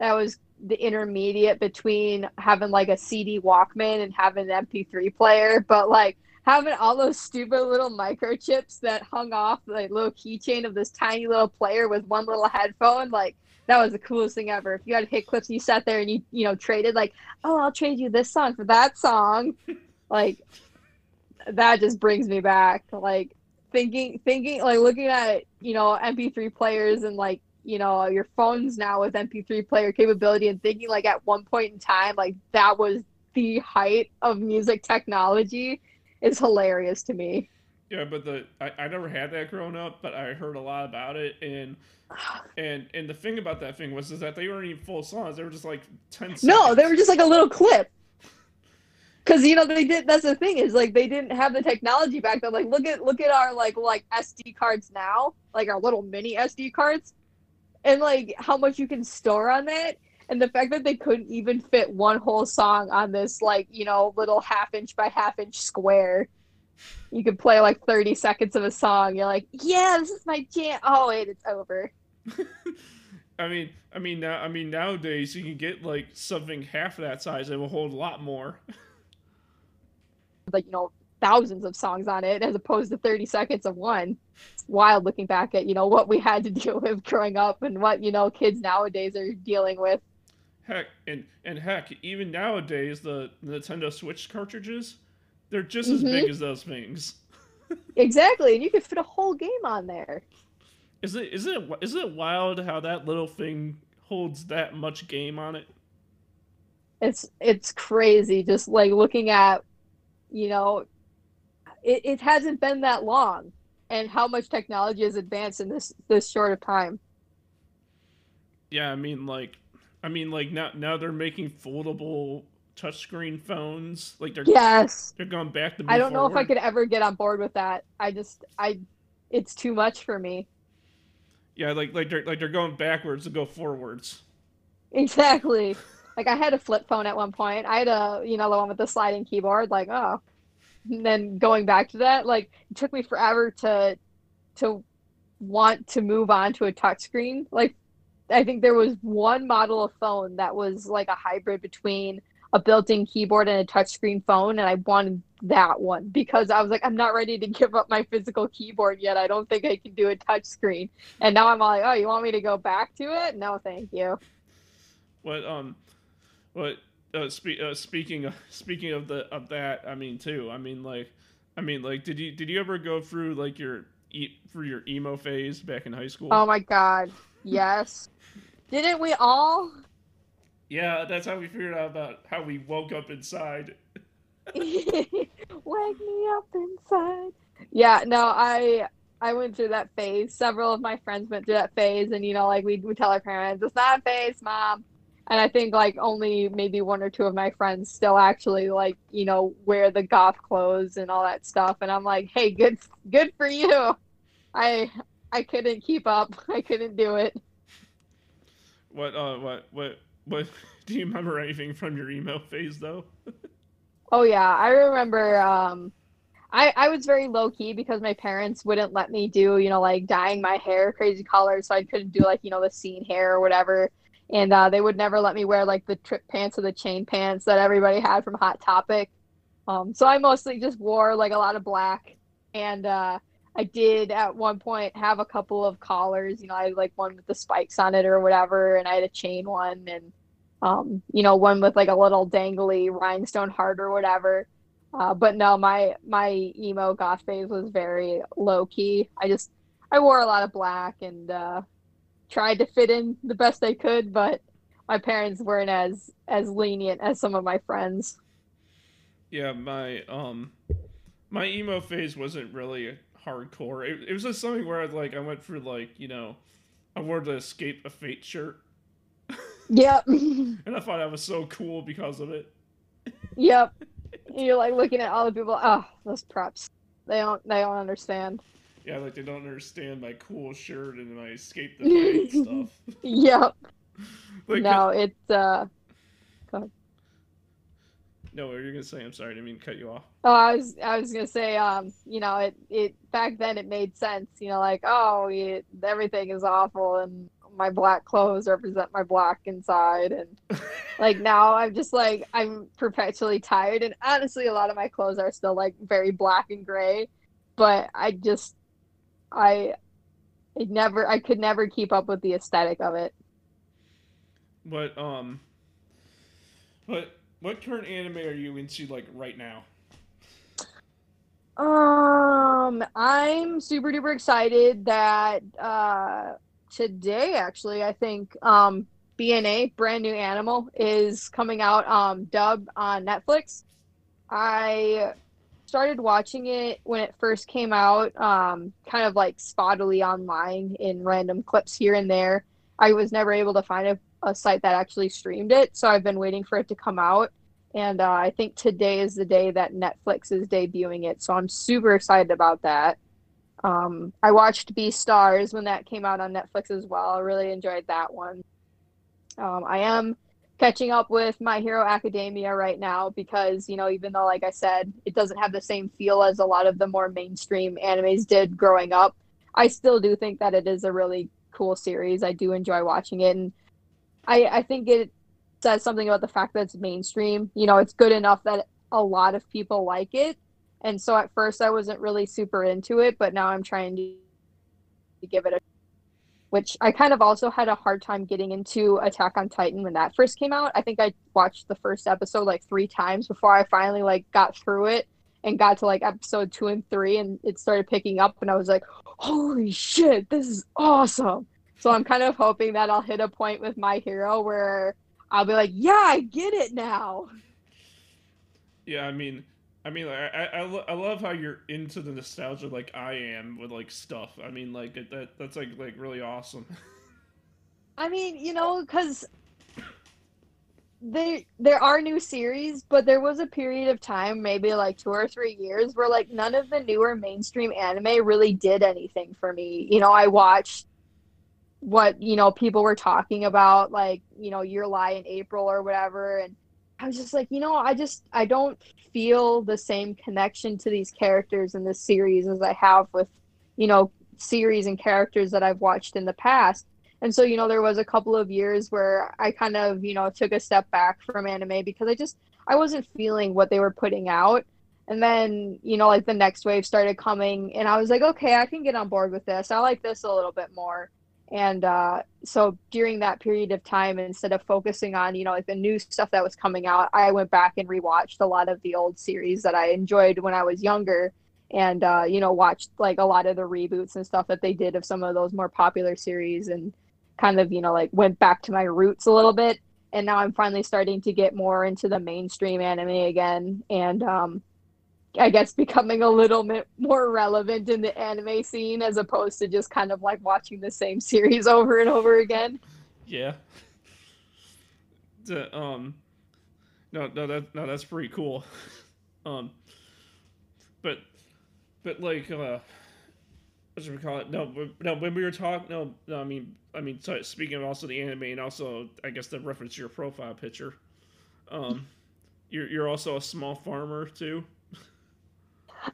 that was the intermediate between having like a CD Walkman and having an MP3 player, but like having all those stupid little microchips that hung off the little keychain of this tiny little player with one little headphone, like that was the coolest thing ever. If you had hit clips and you sat there and you you know traded like, oh, I'll trade you this song for that song, like that just brings me back. Like thinking thinking like looking at you know MP3 players and like you know your phones now with MP3 player capability and thinking like at one point in time like that was the height of music technology is hilarious to me. Yeah, but the I, I never had that growing up, but I heard a lot about it and and and the thing about that thing was is that they weren't even full songs. They were just like ten seconds. No, they were just like a little clip. Cause you know they did. That's the thing is like they didn't have the technology back then. Like look at look at our like like SD cards now, like our little mini SD cards, and like how much you can store on that. And the fact that they couldn't even fit one whole song on this like you know little half inch by half inch square. You could play like thirty seconds of a song. You're like, yeah, this is my jam. Oh wait, it's over. I mean, I mean now, I mean nowadays you can get like something half that size and will hold a lot more. like you know thousands of songs on it as opposed to 30 seconds of one it's wild looking back at you know what we had to deal with growing up and what you know kids nowadays are dealing with heck and and heck even nowadays the nintendo switch cartridges they're just as mm-hmm. big as those things exactly and you could fit a whole game on there is it is it is it wild how that little thing holds that much game on it it's it's crazy just like looking at you know, it, it hasn't been that long and how much technology has advanced in this this short of time. Yeah, I mean like I mean like now now they're making foldable touchscreen phones. Like they're Yes. They're going back to I don't know if I could ever get on board with that. I just I it's too much for me. Yeah, like like they're like they're going backwards to go forwards. Exactly. Like I had a flip phone at one point. I had a you know the one with the sliding keyboard. Like oh, and then going back to that, like it took me forever to to want to move on to a touchscreen. Like I think there was one model of phone that was like a hybrid between a built-in keyboard and a touchscreen phone, and I wanted that one because I was like, I'm not ready to give up my physical keyboard yet. I don't think I can do a touchscreen. And now I'm like, oh, you want me to go back to it? No, thank you. What um what uh, spe- uh, speaking of, speaking of the of that, I mean too. I mean like, I mean like, did you did you ever go through like your e- through your emo phase back in high school? Oh my god, yes. Didn't we all? Yeah, that's how we figured out about how we woke up inside. Wake me up inside. Yeah, no, I I went through that phase. Several of my friends went through that phase, and you know, like we would tell our parents, "It's not a phase, mom." and I think like only maybe one or two of my friends still actually like you know wear the goth clothes and all that stuff, and I'm like, hey, good good for you. I I couldn't keep up. I couldn't do it. What uh what what what do you remember anything from your emo phase though? oh yeah, I remember um I, I was very low key because my parents wouldn't let me do, you know, like dyeing my hair crazy colors, so I couldn't do like, you know, the scene hair or whatever and uh, they would never let me wear like the Tripp pants or the chain pants that everybody had from Hot Topic. Um, so I mostly just wore like a lot of black, and uh, I did at one point have a couple of collars. You know, I had like one with the spikes on it or whatever, and I had a chain one, and um, you know, one with like a little dangly rhinestone heart or whatever. Uh, but no, my my emo goth phase was very low key. I just I wore a lot of black and uh, tried to fit in the best I could, but my parents weren't as as lenient as some of my friends. Yeah, my um my emo phase wasn't really hardcore. It, it was just something where I like I went for like, you know, I wore the Escape the Fate shirt. Yep. and I thought I was so cool because of it. Yep. You're like looking at all the people, oh, those preps. They don't they don't understand. Yeah, like they don't understand my cool shirt and my escape the fight stuff. yep. like, no, it's uh. No, what were you gonna say? I'm sorry, I didn't mean to cut you off. Oh, I was I was gonna say, um, you know, it it back then it made sense. You know, like oh, it, everything is awful, and my black clothes represent my black inside, and like now I'm just like I'm perpetually tired and honestly a lot of my clothes are still like very black and gray but I just I I never I could never keep up with the aesthetic of it. But um but what current anime are you into like right now? Um I'm super duper excited that uh today actually I think um BNA brand new animal is coming out um dub on Netflix. I started watching it when it first came out, um, kind of like spottily online in random clips here and there. I was never able to find a, a site that actually streamed it, so I've been waiting for it to come out. And uh, I think today is the day that Netflix is debuting it, so I'm super excited about that. Um, I watched Beastars when that came out on Netflix as well. I really enjoyed that one. Um, I am catching up with My Hero Academia right now because, you know, even though, like I said, it doesn't have the same feel as a lot of the more mainstream animes did growing up, I still do think that it is a really cool series. I do enjoy watching it. And I, I think it says something about the fact that it's mainstream. You know, it's good enough that a lot of people like it. And so at first I wasn't really super into it, but now I'm trying to give it a which I kind of also had a hard time getting into Attack on Titan when that first came out. I think I watched the first episode like three times before I finally like got through it and got to like episode two and three and it started picking up and I was like, holy shit, this is awesome. So I'm kind of hoping that I'll hit a point with my hero where I'll be like, yeah, I get it now. Yeah, I mean, I mean, I, I, I, lo- I love how you're into the nostalgia like I am with like stuff. I mean, like that that's like like really awesome. I mean, you know, because there there are new series, but there was a period of time, maybe like two or three years, where like none of the newer mainstream anime really did anything for me. You know, I watched what you know people were talking about, like you know, Your Lie in April or whatever, and I was just like, you know, I just I don't feel the same connection to these characters in this series as I have with, you know, series and characters that I've watched in the past. And so, you know, there was a couple of years where I kind of, you know, took a step back from anime because I just I wasn't feeling what they were putting out. And then, you know, like the next wave started coming and I was like, okay, I can get on board with this. I like this a little bit more and uh, so during that period of time instead of focusing on you know like the new stuff that was coming out i went back and rewatched a lot of the old series that i enjoyed when i was younger and uh, you know watched like a lot of the reboots and stuff that they did of some of those more popular series and kind of you know like went back to my roots a little bit. And now i'm finally starting to get more into the mainstream anime again. And um, I guess becoming a little bit more relevant in the anime scene as opposed to just kind of like watching the same series over and over again. Yeah. The, um no no that no that's pretty cool. um but but like uh what should we call it? No, no. When we were talking, no, no. I mean, I mean, so speaking of also the anime and also, I guess the reference to your profile picture. Um, you're you're also a small farmer too.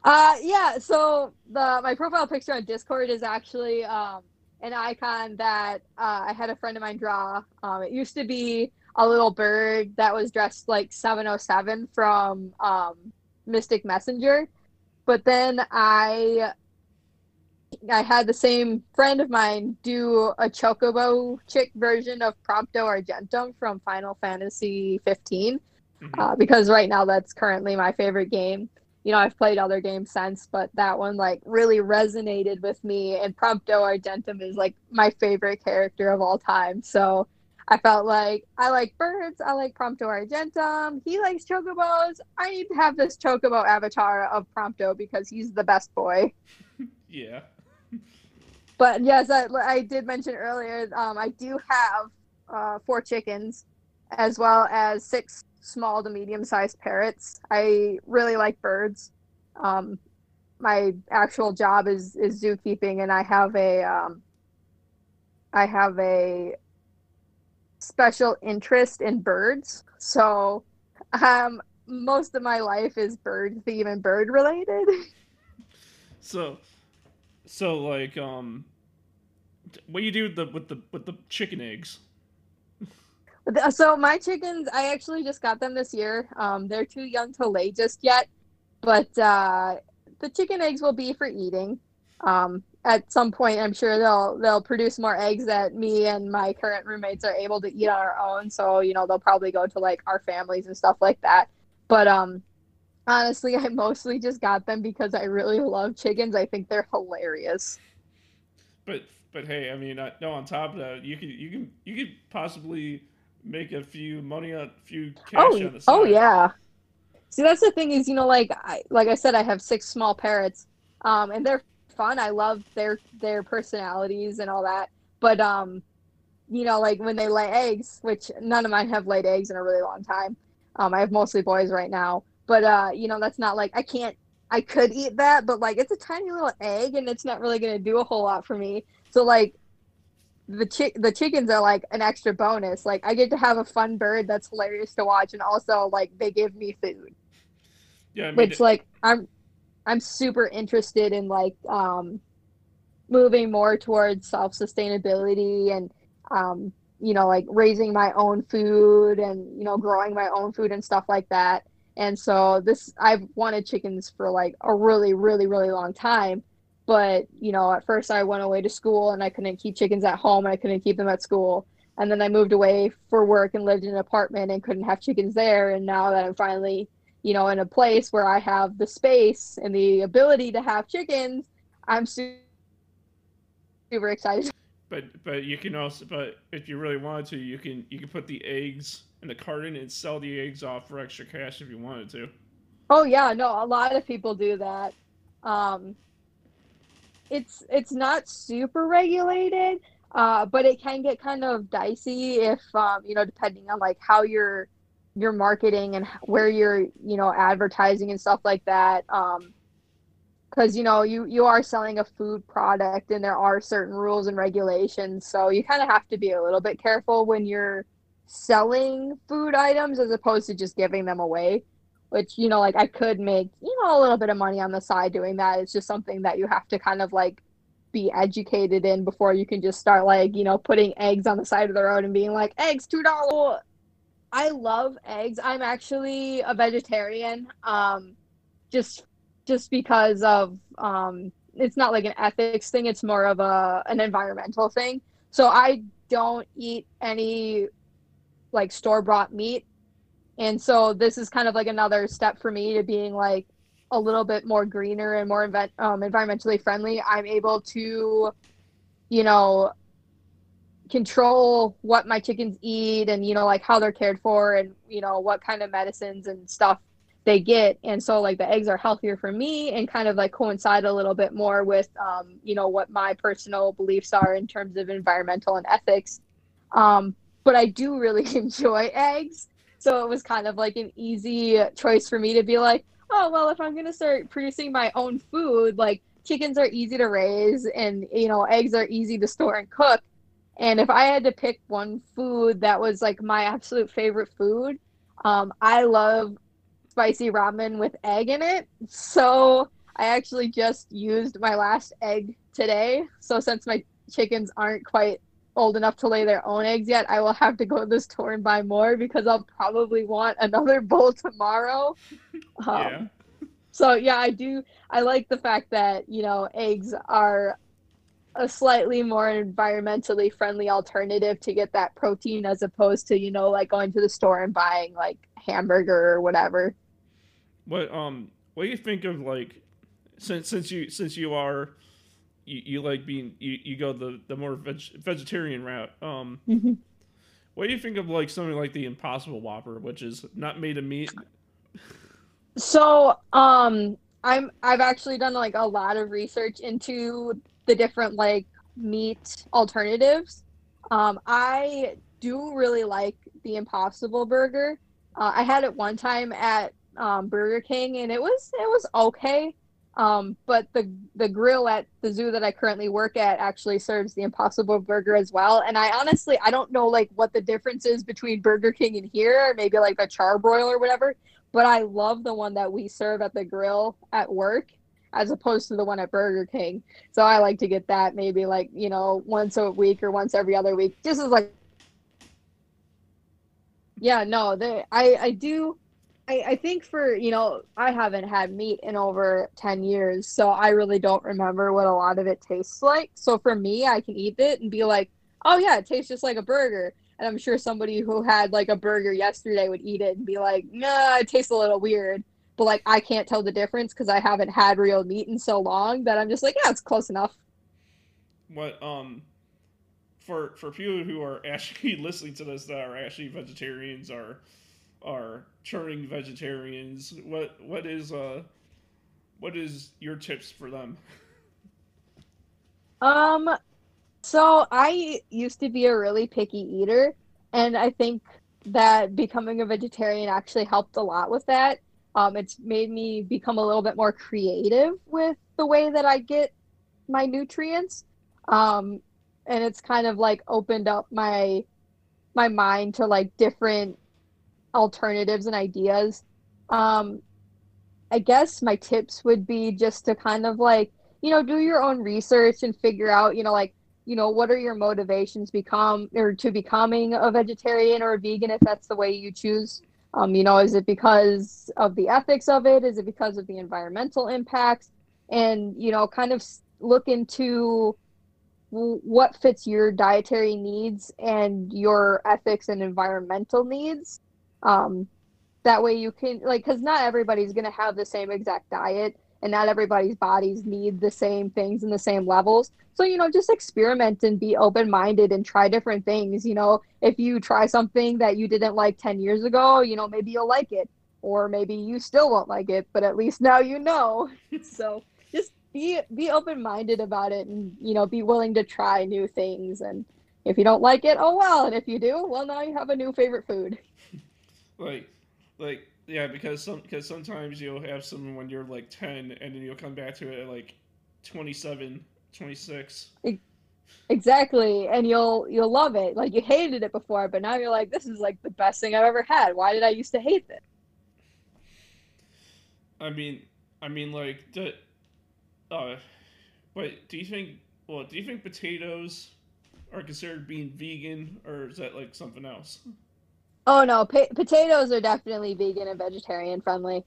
Uh, yeah. So the my profile picture on Discord is actually um, an icon that uh, I had a friend of mine draw. Um, it used to be a little bird that was dressed like 707 from um, Mystic Messenger, but then I I had the same friend of mine do a chocobo chick version of Prompto Argentum from Final Fantasy 15 mm-hmm. uh, because right now that's currently my favorite game you know, I've played other games since, but that one like really resonated with me. And Prompto Argentum is like my favorite character of all time. So I felt like I like birds, I like Prompto Argentum. He likes chocobos. I need to have this chocobo avatar of Prompto because he's the best boy. yeah. but yes, I, I did mention earlier. Um, I do have uh, four chickens, as well as six small to medium sized parrots. I really like birds. Um, my actual job is is zookeeping, and I have a um, I have a special interest in birds. So, um, most of my life is bird theme and bird related. So, so like um, what do you do with the with the with the chicken eggs? So my chickens, I actually just got them this year. Um, they're too young to lay just yet, but uh, the chicken eggs will be for eating. Um, at some point, I'm sure they'll they'll produce more eggs that me and my current roommates are able to eat on our own. So you know they'll probably go to like our families and stuff like that. But um, honestly, I mostly just got them because I really love chickens. I think they're hilarious. But but hey, I mean, no. On top of that, you can you can you could possibly make a few money on a few cash oh, on the side. Oh yeah. See, that's the thing is, you know, like I like I said, I have six small parrots, um, and they're fun. I love their their personalities and all that. But um, you know, like when they lay eggs, which none of mine have laid eggs in a really long time. Um, I have mostly boys right now, but uh, you know, that's not like I can't. I could eat that, but like it's a tiny little egg, and it's not really gonna do a whole lot for me. So like the chick the chickens are like an extra bonus. Like I get to have a fun bird that's hilarious to watch, and also like they give me food. Yeah, I mean, which like I'm I'm super interested in like um moving more towards self sustainability and um you know like raising my own food and you know growing my own food and stuff like that. And so this I've wanted chickens for like a really really really long time but you know at first i went away to school and i couldn't keep chickens at home and i couldn't keep them at school. And then i moved away for work and lived in an apartment and couldn't have chickens there. And now that i'm finally you know in a place where i have the space and the ability to have chickens i'm super excited. But but you can also but if you really wanted to you can you can put the eggs in the carton and sell the eggs off for extra cash if you wanted to. Oh yeah no a lot of people do that. Um it's it's not super regulated, uh, but it can get kind of dicey if um, you know depending on like how you're you're marketing and where you're you know advertising and stuff like that. Um, because you know you you are selling a food product and there are certain rules and regulations so you kind of have to be a little bit careful when you're selling food items as opposed to just giving them away which you know like i could make you know a little bit of money on the side doing that. It's just something that you have to kind of like be educated in before you can just start like you know putting eggs on the side of the road and being like eggs two dollars. I love eggs. I'm actually a vegetarian um just just because of um it's not like an ethics thing. It's more of a an environmental thing. So i don't eat any like store bought meat and so this is kind of like another step for me to being like a little bit more greener and more event, um, environmentally friendly. I'm able to, you know, control what my chickens eat and you know like how they're cared for and you know what kind of medicines and stuff they get. And so like the eggs are healthier for me and kind of like coincide a little bit more with um, you know what my personal beliefs are in terms of environmental and ethics. Um, but i do really enjoy eggs so it was kind of like an easy choice for me to be like, oh, well, if I'm going to start producing my own food, like chickens are easy to raise and, you know, eggs are easy to store and cook. And if I had to pick one food that was like my absolute favorite food, um, I love spicy ramen with egg in it. So I actually just used my last egg today. So since my chickens aren't quite old enough to lay their own eggs yet, I will have to go to the store and buy more because I'll probably want another bowl tomorrow. Um, yeah. So yeah, I do. I like the fact that you know eggs are a slightly more environmentally friendly alternative to get that protein as opposed to you know like going to the store and buying like hamburger or whatever. What um what do you think of like since since you since you are you, you like being you, you go the the more veg, vegetarian route. Um, mm-hmm. what do you think of like something like the Impossible Whopper, which is not made of meat? So, um, I'm I've actually done like a lot of research into the different like meat alternatives. Um, I do really like the Impossible Burger. Uh, I had it one time at um, Burger King, and it was it was okay. Um, but the the grill at the zoo that I currently work at actually serves the Impossible Burger as well. And I honestly I don't know like what the difference is between Burger King and here, maybe like a charbroil or whatever. But I love the one that we serve at the grill at work as opposed to the one at Burger King. So I like to get that maybe like you know once a week or once every other week, just as like Yeah, no, they, I, I do. I, I think for, you know, I haven't had meat in over 10 years, so I really don't remember what a lot of it tastes like. So for me, I can eat it and be like, oh, yeah, it tastes just like a burger. And I'm sure somebody who had like a burger yesterday would eat it and be like, nah, it tastes a little weird. But like, I can't tell the difference because I haven't had real meat in so long that I'm just like, yeah, it's close enough. What, um, for for people who are actually listening to this that are actually vegetarians or are churning vegetarians, what what is uh what is your tips for them? Um so I used to be a really picky eater and I think that becoming a vegetarian actually helped a lot with that. Um, it's made me become a little bit more creative with the way that I get my nutrients. Um, and it's kind of like opened up my my mind to like different alternatives and ideas. Um, I guess my tips would be just to kind of like, you know, do your own research and figure out, you know, like, you know, what are your motivations become or to becoming a vegetarian or a vegan if that's the way you choose. Um, you know, is it because of the ethics of it? Is it because of the environmental impacts? And, you know, kind of look into what fits your dietary needs and your ethics and environmental needs. Um, that way you can like because not everybody's going to have the same exact diet and not everybody's bodies need the same things in the same levels. So you know just experiment and be open-minded and try different things. You know if you try something that you didn't like 10 years ago you know maybe you'll like it or maybe you still won't like it but at least now you know. So just be be open minded about it and you know be willing to try new things. And if you don't like it oh well and if you do well now you have a new favorite food like like yeah because some because sometimes you'll have something when you're like 10 and then you'll come back to it at like 27 26 exactly and you'll you'll love it like you hated it before but now you're like this is like the best thing i've ever had why did i used to hate this i mean i mean like the uh, wait, do you think? Well, do you think potatoes are considered being vegan, or is that like something else? Oh no, potatoes are definitely vegan and vegetarian friendly.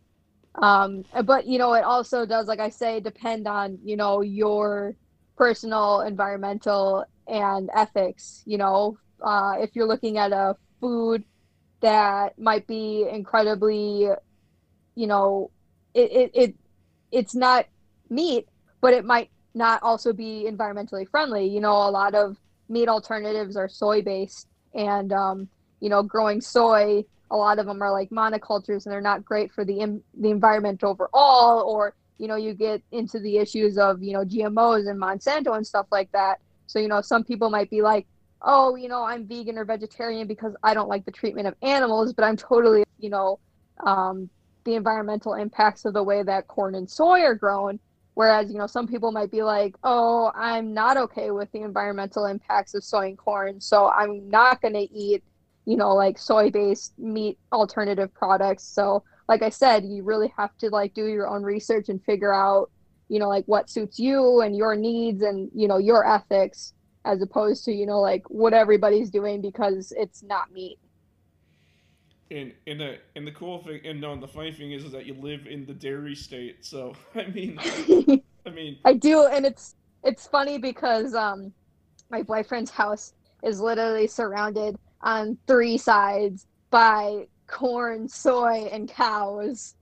Um, but you know, it also does, like I say, depend on you know your personal, environmental, and ethics. You know, uh, if you're looking at a food that might be incredibly, you know, it, it, it it's not meat, but it might not also be environmentally friendly. You know, a lot of meat alternatives are soy based, and um, you know, growing soy, a lot of them are like monocultures, and they're not great for the the environment overall. Or you know, you get into the issues of you know GMOs and Monsanto and stuff like that. So you know, some people might be like, oh, you know, I'm vegan or vegetarian because I don't like the treatment of animals, but I'm totally, you know, um, the environmental impacts of the way that corn and soy are grown Whereas, you know, some people might be like, oh, I'm not okay with the environmental impacts of soy and corn, so I'm not going to eat, you know, like soy based meat alternative products. So, like I said, you really have to like do your own research and figure out, you know, like what suits you and your needs and, you know, your ethics as opposed to, you know, like what everybody's doing because it's not meat and and the and the cool thing and no the funny thing is, is that you live in the dairy state so i mean i mean i do and it's it's funny because um my boyfriend's house is literally surrounded on three sides by corn soy and cows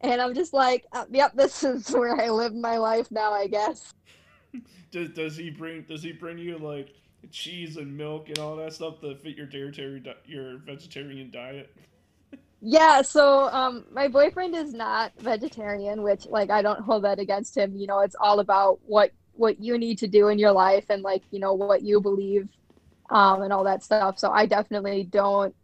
and i'm just like uh, yep this is where i live my life now i guess does, does he bring does he bring you like cheese and milk and all that stuff to fit your dietary your vegetarian diet. Yeah, so um, my boyfriend is not vegetarian, which like I don't hold that against him. You know, it's all about what what you need to do in your life and like you know what you believe, um, and all that stuff. So I definitely don't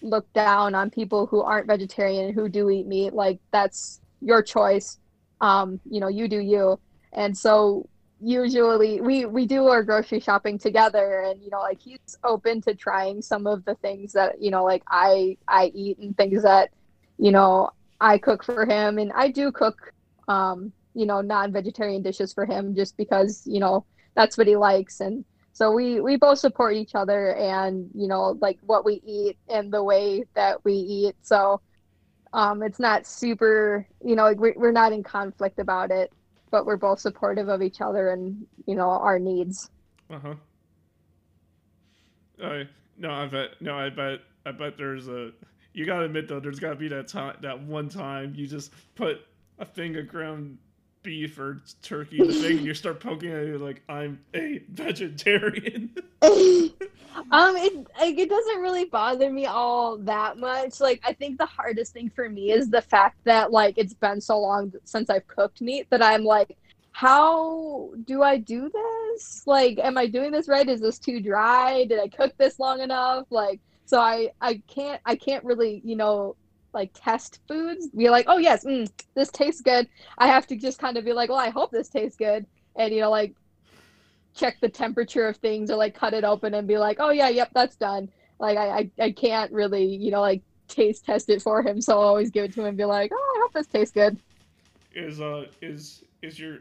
look down on people who aren't vegetarian who do eat meat. Like that's your choice. Um, you know, you do you. And so usually we we do our grocery shopping together and you know like he's open to trying some of the things that you know like i i eat and things that you know i cook for him and i do cook um you know non-vegetarian dishes for him just because you know that's what he likes and So we we both support each other and you know like what we eat and the way that we eat. So um, it's not super you know we're, we're not in conflict about it, but we're both supportive of each other and you know our needs. Uh huh. I no, I bet no, I bet I bet there's a. You gotta admit though, there's gotta be that time, that one time you just put a thing of ground beef or turkey the thing, and you start poking at it like I'm a vegetarian. um, it like, it doesn't really bother me all that much. Like I think the hardest thing for me is the fact that like it's been so long since I've cooked meat that I'm like, how do I do this? Like, am I doing this right? Is this too dry? Did I cook this long enough? Like, so I I can't I can't really you know like test foods. Be like, oh yes, mm, this tastes good. I have to just kind of be like, well, I hope this tastes good, and you know like check the temperature of things or like cut it open and be like, oh yeah, yep, that's done. Like I I, I can't really you know like taste test it for him, so I'll always give it to him and be like, oh, I hope this tastes good. Is uh is is your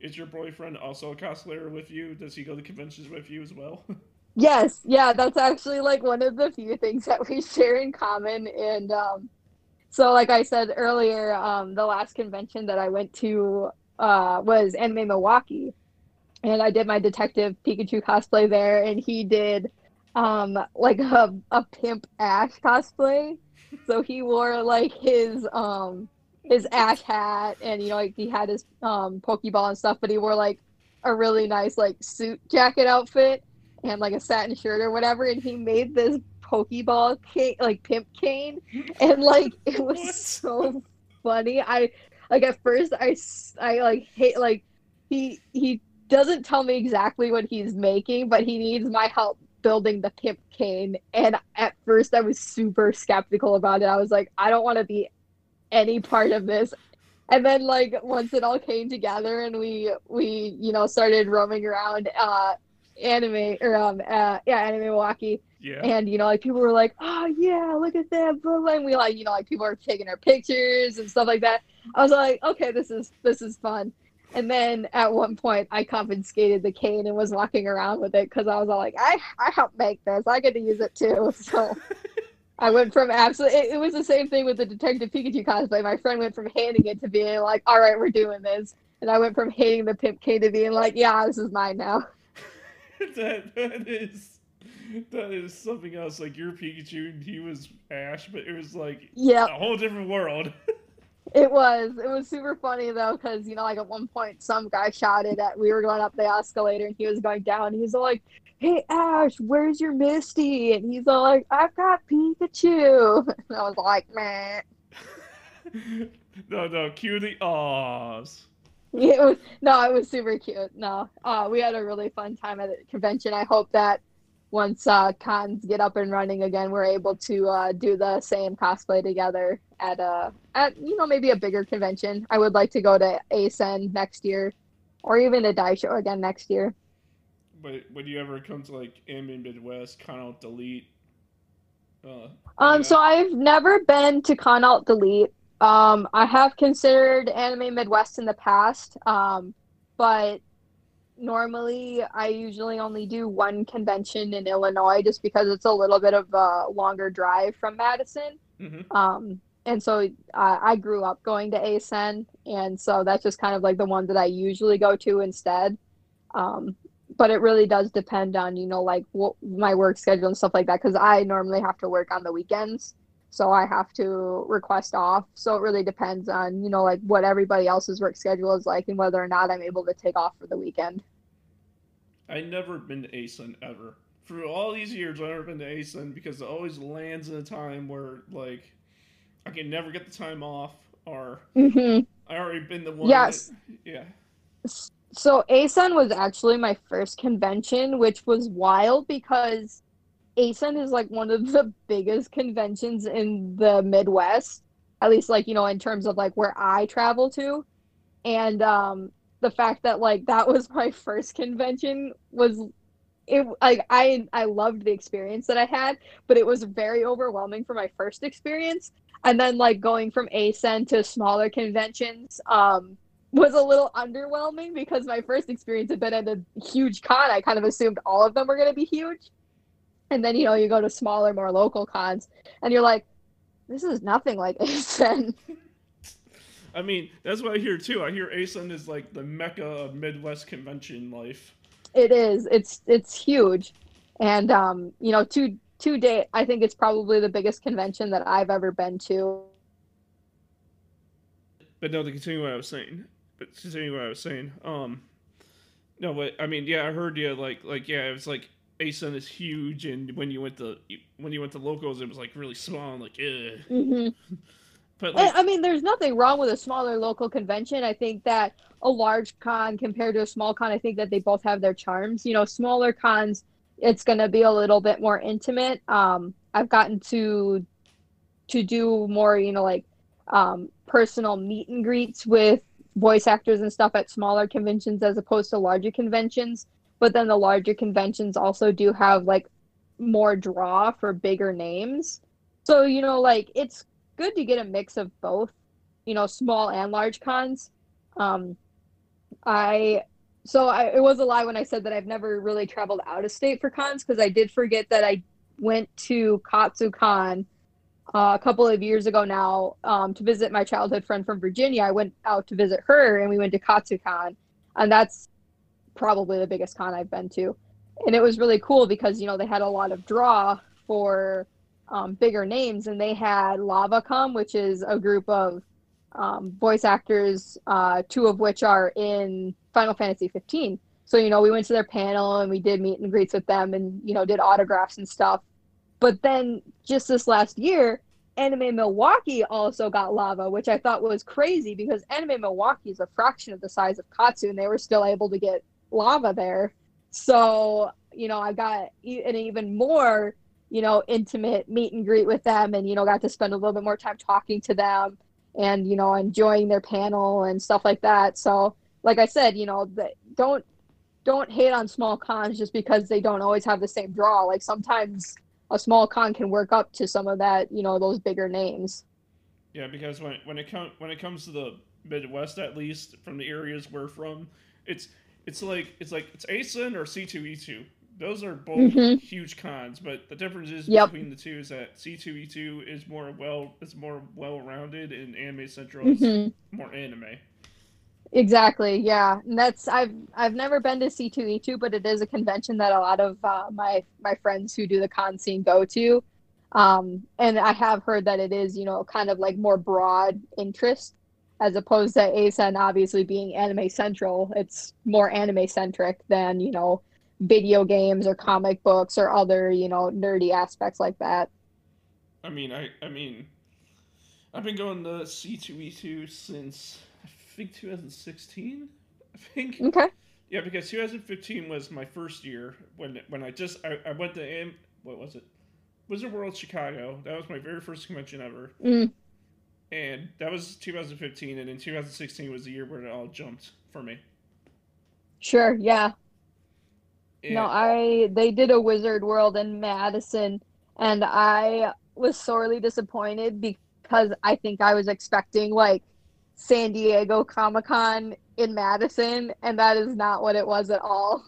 is your boyfriend also a cosplayer with you? Does he go to conventions with you as well? yes, yeah, that's actually like one of the few things that we share in common. And um, so, like I said earlier, um, the last convention that I went to uh, was Anime Milwaukee, and I did my Detective Pikachu cosplay there, and he did um, like a a pimp Ash cosplay. So he wore like his um his ash hat and you know like he had his um pokeball and stuff but he wore like a really nice like suit jacket outfit and like a satin shirt or whatever and he made this pokeball cane like pimp cane. And like it was so funny. I like at first i i like hate like he he doesn't tell me exactly what he's making but he needs my help building the pimp cane. And at first i was super skeptical about it. I was like i don't want to be any part of this. And then like once it all came together and we we you know started roaming around uh anime or um uh yeah anime milwaukee yeah and you know like people were like oh yeah look at that blah, blah. and we like you know like people are taking our pictures and stuff like that i was like okay this is this is fun and then at one point i confiscated the cane and was walking around with it because i was all like i i helped make this i get to use it too so I went from absolutely. It, it, was the same thing with the Detective Pikachu cosplay. My friend went from handing it to being like, "All right, we're doing this," and I went from hating the Pimp K to being like, "Yeah, this is mine now." that that is that is something else. Like your Pikachu, and he was Ash, but it was like yeah, a whole different world. it was. It was super funny though, because you know, like at one point, some guy shouted at. We were going up the escalator, and he was going down. He was like, hey Ash, where's your Misty? And he's all like, I've got Pikachu. And I was like, man. no, no, cue the ahs. It was no, it was super cute. No, uh, we had a really fun time at the convention. I hope that once uh, cons get up and running again, we're able to uh, do the same cosplay together at a at you know maybe a bigger convention. I would like to go to ACEN next year, or even a die show again next year but would you ever come to like Anime Midwest, Con Alt Delete? Uh, um, yeah. so I've never been to Con Alt Delete. Um, I have considered Anime Midwest in the past, um, but normally I usually only do one convention in Illinois just because it's a little bit of a longer drive from Madison. Mm-hmm. Um, and so uh, I grew up going to ACEN, and so that's just kind of like the one that I usually go to instead. Um, but it really does depend on you know like what my work schedule and stuff like that because i normally have to work on the weekends so i have to request off. So it really depends on you know like what everybody else's work schedule is like and whether or not i'm able to take off for the weekend. I never been to ACEN ever. For all these years i've never been to ACEN because it always lands in a time where like i can never get the time off or mm-hmm. i already been the one yes. that, yeah. So ACEN was actually my first convention, which was wild because ACEN is like one of the biggest conventions in the Midwest, at least like, you know, in terms of like where I travel to. And um the fact that like that was my first convention was it like I I loved the experience that I had, but it was very overwhelming for my first experience. And then like going from ACEN to smaller conventions, um was a little underwhelming because my first experience had been at a huge con. I kind of assumed all of them were going to be huge. And then, you know, you go to smaller, more local cons and you're like, this is nothing like ACEN. I mean, that's what I hear too. I hear ACEN is like the mecca of Midwest convention life. It is. It's it's huge. And um, you know, to to date, I think it's probably the biggest convention that I've ever been to. But no, to continue what I was saying. But to continue what I was saying. Um no, but I mean, yeah, I heard you like like yeah, it was like ACEN is huge, and when you went to when you went to locals, it was like really small, and like, ugh. Mm-hmm. But like, I mean, there's nothing wrong with a smaller local convention. I think that a large con compared to a small con, I think that they both have their charms. You know, smaller cons, it's going to be a little bit more intimate. Um, I've gotten to to do more, you know, like um, personal meet and greets with voice actors and stuff at smaller conventions as opposed to larger conventions. But then the larger conventions also do have like more draw for bigger names. So, you know, like it's good to get a mix of both, you know, small and large cons. Um, I so I, it was a lie when I said that I've never really traveled out of state for cons because I did forget that I went to KatsuCon uh, a couple of years ago now um, to visit my childhood friend from Virginia. I went out to visit her and we went to KatsuCon, and that's probably the biggest con I've been to. And it was really cool because you know they had a lot of draw for um, bigger names, and they had Lava come, which is a group of um, voice actors, uh, two of which are in Final Fantasy 15. So you know, we went to their panel and we did meet and greets with them, and you know, did autographs and stuff. But then just this last year, Anime Milwaukee also got lava, which I thought was crazy because Anime Milwaukee is a fraction of the size of Katsu, and they were still able to get lava there. So you know, I got an even more you know, intimate meet and greet with them and, you know, got to spend a little bit more time talking to them and, you know, enjoying their panel and stuff like that. So, like I said, you know, the, don't don't hate on small cons just because they don't always have the same draw. Like sometimes a small con can work up to some of that, you know, those bigger names. Yeah, because when when it comes when it comes to the Midwest, at least from the areas we're from, it's it's like it's like it's ACEN or C two E two. Those are both mm-hmm. huge cons, but the difference is yep. between the two is that C two E two is more well is more well rounded, and Anime Central is mm-hmm. more anime. Exactly. Yeah, and that's I've I've never been to C two E two, but it is a convention that a lot of uh, my my friends who do the con scene go to, um, and I have heard that it is you know kind of like more broad interest as opposed to ACEN obviously being anime central. It's more anime centric than you know video games or comic books or other you know nerdy aspects like that. I mean i i mean i've been going to c2e2 since i think 2016 i think. Okay. Yeah because 2015 was my first year when when i just i, I went to am what was it? Wizard world chicago. That was my very first convention ever. Mm. And that was 2015 and in 2016 was the year where it all jumped for me sure yeah no, I they did a Wizard World in Madison, and I was sorely disappointed because I think I was expecting like San Diego Comic Con in Madison, and that is not what it was at all.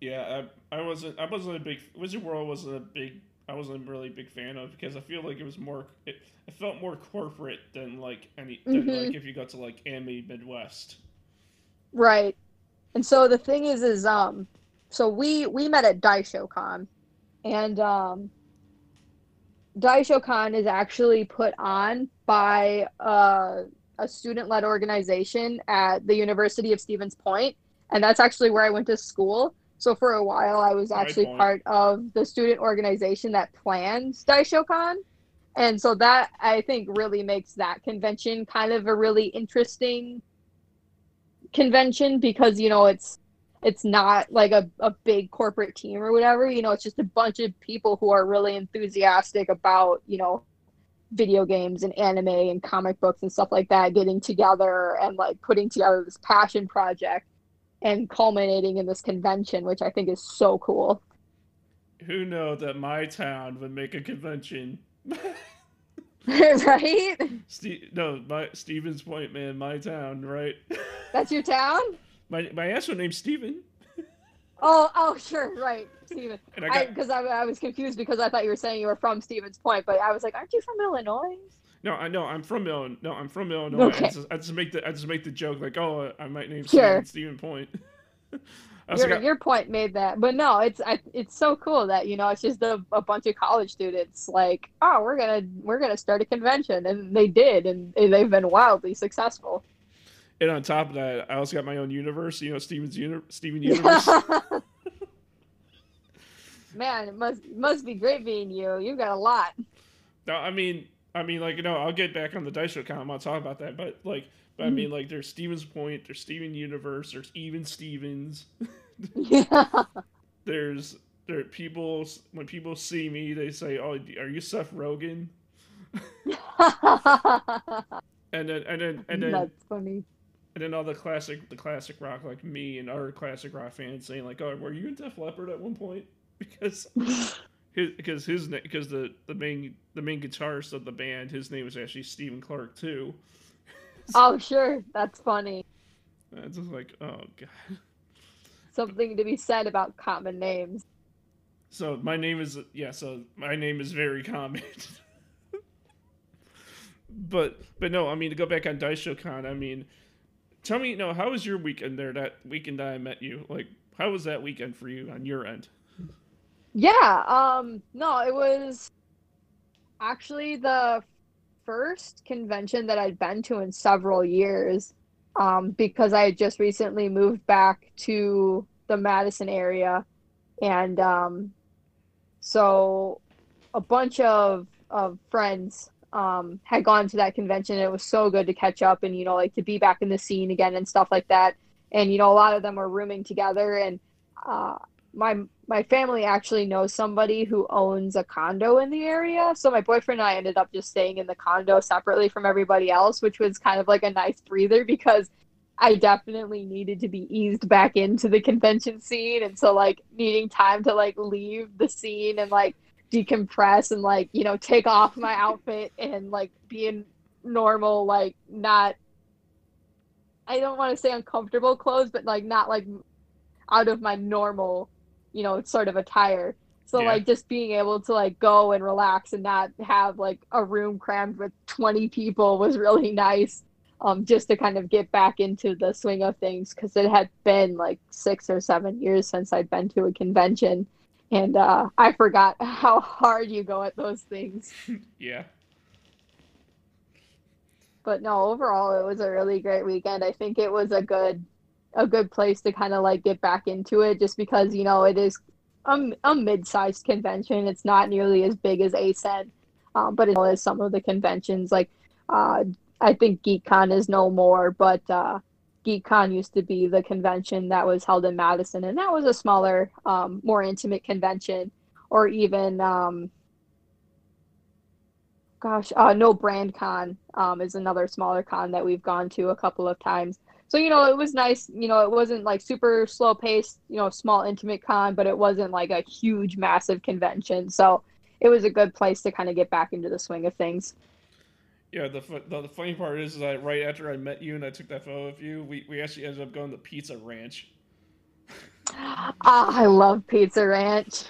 Yeah, I, I wasn't. I wasn't a big Wizard World. wasn't a big. I wasn't really a big fan of because I feel like it was more. It, it felt more corporate than like any than mm-hmm. like if you got to like Anime Midwest. Right, and so the thing is, is um, so we we met at Daishocon, and um, Daishocon is actually put on by uh, a student-led organization at the University of Stevens Point, and that's actually where I went to school. So for a while, I was actually part of the student organization that plans Daishocon. And so that I think really makes that convention kind of a really interesting convention because you know it's it's not like a, a big corporate team or whatever. You know it's just a bunch of people who are really enthusiastic about you know video games and anime and comic books and stuff like that getting together and like putting together this passion project and culminating in this convention which i think is so cool who know that my town would make a convention right? Ste- no, my Stevens Point, man, my town, right? That's your town? my my actual name's Steven. Oh, oh, sure, right, Steven. And I got Because I, I, was confused because I thought you were saying you were from Stevens Point, but I was like, aren't you from Illinois? No, I know I'm from Illinois. No, I'm from Illinois. Okay. I, just, I just make the I just make the joke like, oh, I might name Sure. Steven Point. Your, your point made that, but no, it's I, it's so cool that you know it's just a, a bunch of college students like, oh, we're gonna we're gonna start a convention, and they did, and they've been wildly successful. and on top of that, I also got my own universe. You know, Steven's uni- Steven Universe. Man, it must must be great being you. You've got a lot. No, I mean, I mean, like you know, I'll get back on the Daishocon. I'm not talking about that, but like, but I mm-hmm. mean, like, there's Stevens Point, there's Steven Universe, there's even Stevens. Yeah. There's there people when people see me, they say, "Oh, are you Seth Rogen?" And then and then and then That's funny. and then all the classic the classic rock like me and other classic rock fans saying like, "Oh, were you in Def Leppard at one point?" Because because his because the the main the main guitarist of the band, his name was actually Stephen Clark too. Oh, sure, that's funny. It's just like, oh god. Something to be said about common names. So my name is yeah. So my name is very common. but but no, I mean to go back on Daishocon. I mean, tell me, you know, how was your weekend there? That weekend that I met you, like, how was that weekend for you on your end? Yeah, um, no, it was actually the first convention that I'd been to in several years, um, because I had just recently moved back to the Madison area, and um, so a bunch of of friends um had gone to that convention. It was so good to catch up and you know like to be back in the scene again and stuff like that. And you know a lot of them were rooming together and uh my my family actually knows somebody who owns a condo in the area. So my boyfriend and I ended up just staying in the condo separately from everybody else, which was kind of like a nice breather because I definitely needed to be eased back into the convention scene and so like needing time to like leave the scene and like decompress and like, you know, take off my outfit and like be in normal like not I don't want to say uncomfortable clothes, but like not like out of my normal, you know, sort of attire. So Yeah. like just being able to like go and relax and not have like a room crammed with 20 people was really nice. Um, just to kind of get back into the swing of things because it had been like six or seven years since I'd been to a convention, and uh, I forgot how hard you go at those things. Yeah. but no overall it was a really great weekend i think it was a good a good place to kind of like get back into it just because you know it is a, a mid-sized convention it's not nearly as big as ACEN, um, but it is some of the conventions like uh, i think geekcon is no more but uh, geekcon used to be the convention that was held in madison and that was a smaller um, more intimate convention or even um, gosh, uh, no brand con um, is another smaller con that we've gone to a couple of times. So you know, it was nice. You know, it wasn't like super slow paced. You know, small intimate con, but it wasn't like a huge, massive convention. So it was a good place to kind of get back into the swing of things. Yeah, the, the the funny part is that right after I met you and I took that photo of you, we, we actually ended up going to Pizza Ranch. Ah, I love Pizza Ranch.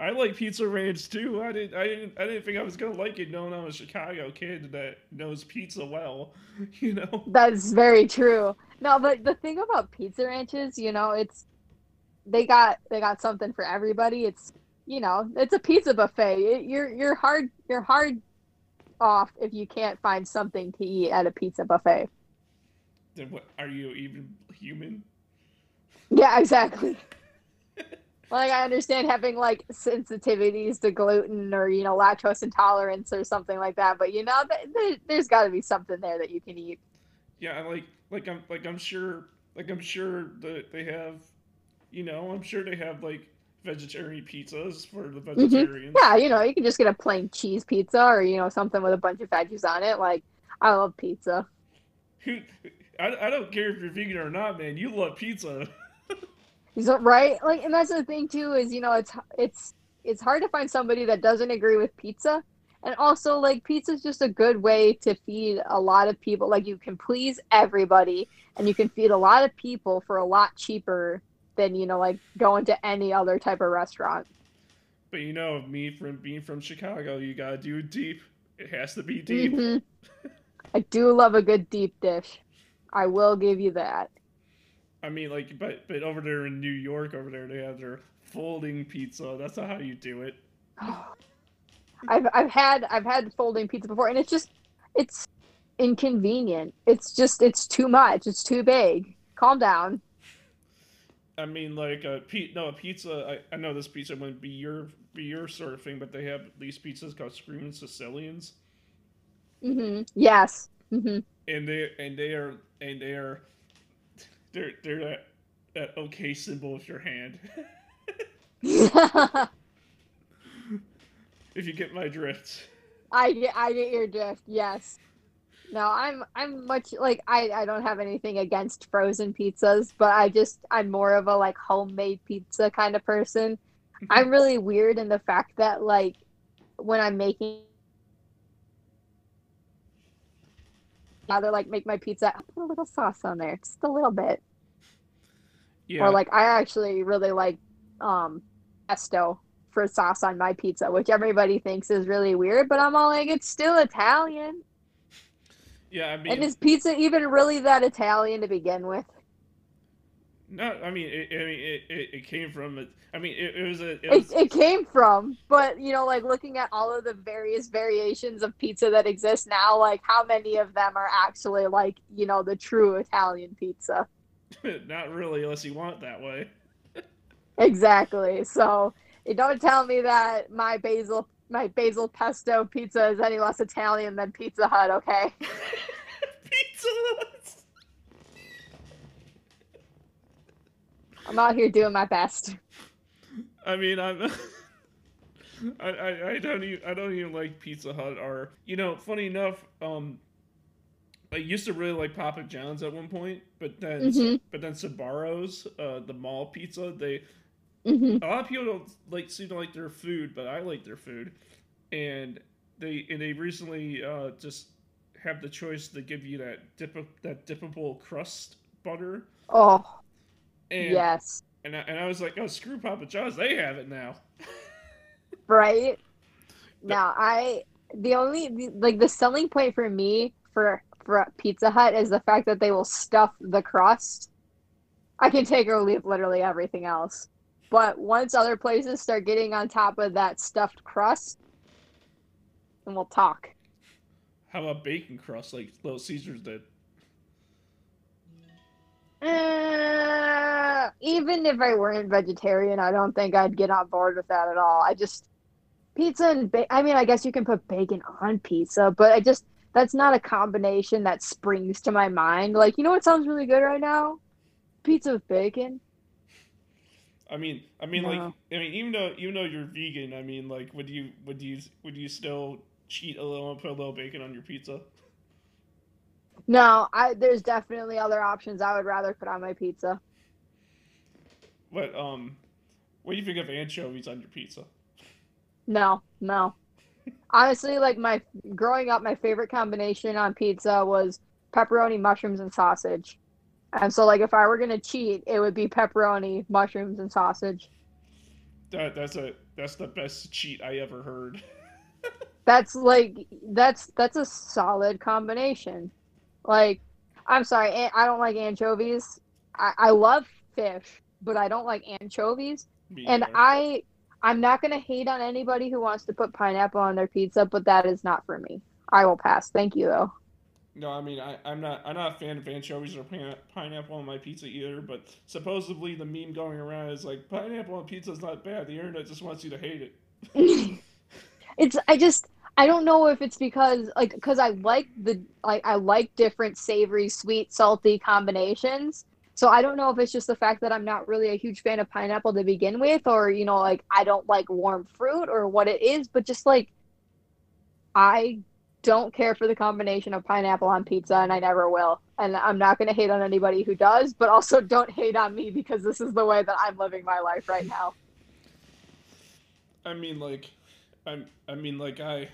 I like Pizza Ranch too. I didn't I didn't I didn't think I was gonna like it knowing I'm a Chicago kid that knows pizza well. You know? That's very true. No, but the thing about Pizza Ranches, you know, it's they got they got something for everybody. It's you know, it's a pizza buffet. It, you're you're hard you're hard off if you can't find something to eat at a pizza buffet. Then what are you even human? Yeah, exactly. Like I understand having like sensitivities to gluten or you know lactose intolerance or something like that, but you know th- th- there's got to be something there that you can eat. Yeah, like like I'm like I'm sure like I'm sure that they have you know, I'm sure they have like vegetarian pizzas for the mm-hmm. vegetarians. Yeah, you know you can just get a plain cheese pizza or you know something with a bunch of veggies on it. Like I love pizza. I, I don't care if you're vegan or not, man. You love pizza. So, right? Like, and that's the thing too is you know it's it's it's hard to find somebody that doesn't agree with pizza, And also, like, pizza's just a good way to feed a lot of people. Like, you can please everybody, and you can feed a lot of people for a lot cheaper than, you know, like going to any other type of restaurant. But you know, me from being from Chicago, you gotta do deep. It has to be deep. Mm-hmm. I do love a good deep dish. I will give you that. I mean, like, but but over there in New York, over there they have their folding pizza. That's not how you do it. I've I've had I've had folding pizza before, and it's just it's inconvenient. It's just it's too much. It's too big. Calm down. I mean, like a pe- no a pizza. I, I know this pizza wouldn't be your be your sort of thing, but they have these pizzas called Screaming Sicilians. Mm-hmm. Yes. Mm-hmm. And they and they are and they are they're they're that, that okay symbol of your hand. if you get my drift. I get I get your drift. Yes. No, I'm I'm much like I I don't have anything against frozen pizzas, but I just I'm more of a like homemade pizza kind of person. I'm really weird in the fact that like when I'm making rather like make my pizza, I put a little sauce on there, just a little bit. Yeah. Or like I actually really like um pesto for sauce on my pizza, which everybody thinks is really weird, but I'm all like, it's still Italian. Yeah, I mean, And is pizza even really that Italian to begin with? No, I mean, it, I mean, it, it, it came from. I mean, it, it was a. It was, it came from, but you know, like looking at all of the various variations of pizza that exist now, like how many of them are actually like, you know, the true Italian pizza? not really, unless you want it that way. Exactly. So don't tell me that my basil my basil pesto pizza is any less Italian than Pizza Hut, okay? Pizza. I'm out here doing my best. I mean, I'm. I, I, I don't even I don't even like Pizza Hut or you know funny enough um I used to really like Papa John's at one point but then Mhm. but then Sbarros uh the mall pizza they hmm a lot of people don't like seem to like their food but I like their food and they and they recently uh just have the choice to give you that dip that dippable crust butter Oh, and yes. and I, and I was like oh screw Papa John's they have it now Right? Now, I the only the, like the selling point for me for for Pizza Hut is the fact that they will stuff the crust. I can take or leave literally everything else. But once other places start getting on top of that stuffed crust, then we'll talk. How about bacon crust like Little Caesars did? Uh, even if I weren't vegetarian, I don't think I'd get on board with that at all. I just pizza and ba- I mean, I guess you can put bacon on pizza, but I just that's not a combination that springs to my mind. Like, you know what sounds really good right now? Pizza with bacon. I mean, I mean, like, I mean, even though even though you're vegan, I mean, like, would you would you would you still cheat a little and put a little bacon on your pizza? No, I there's definitely other options I would rather put on my pizza. But um, what do you think of anchovies on your pizza? No, no. Honestly, like my growing up, my favorite combination on pizza was pepperoni, mushrooms, and sausage. And so, like, if I were gonna cheat, it would be pepperoni, mushrooms, and sausage. That that's a that's the best cheat I ever heard. That's like that's that's a solid combination. Like, I'm sorry, I don't like anchovies. I, I love fish, but I don't like anchovies. Me And. I I'm not gonna hate on anybody who wants to put pineapple on their pizza, but that is not for me. I will pass. Thank you though. no, I mean, I I'm not I'm not a fan of anchovies or pine- pineapple on my pizza either. But supposedly the meme going around is like pineapple on pizza is not bad. The internet just wants you to hate it. it's I just I don't know if it's because like because I like the like I like different savory, sweet, salty combinations. So I don't know if it's just the fact that I'm not really a huge fan of pineapple to begin with, or you know, like I don't like warm fruit, or what it is. But just like I don't care for the combination of pineapple on pizza, and I never will. And I'm not going to hate on anybody who does, but also don't hate on me because this is the way that I'm living my life right now. I mean, like, I'm. I mean, like, I.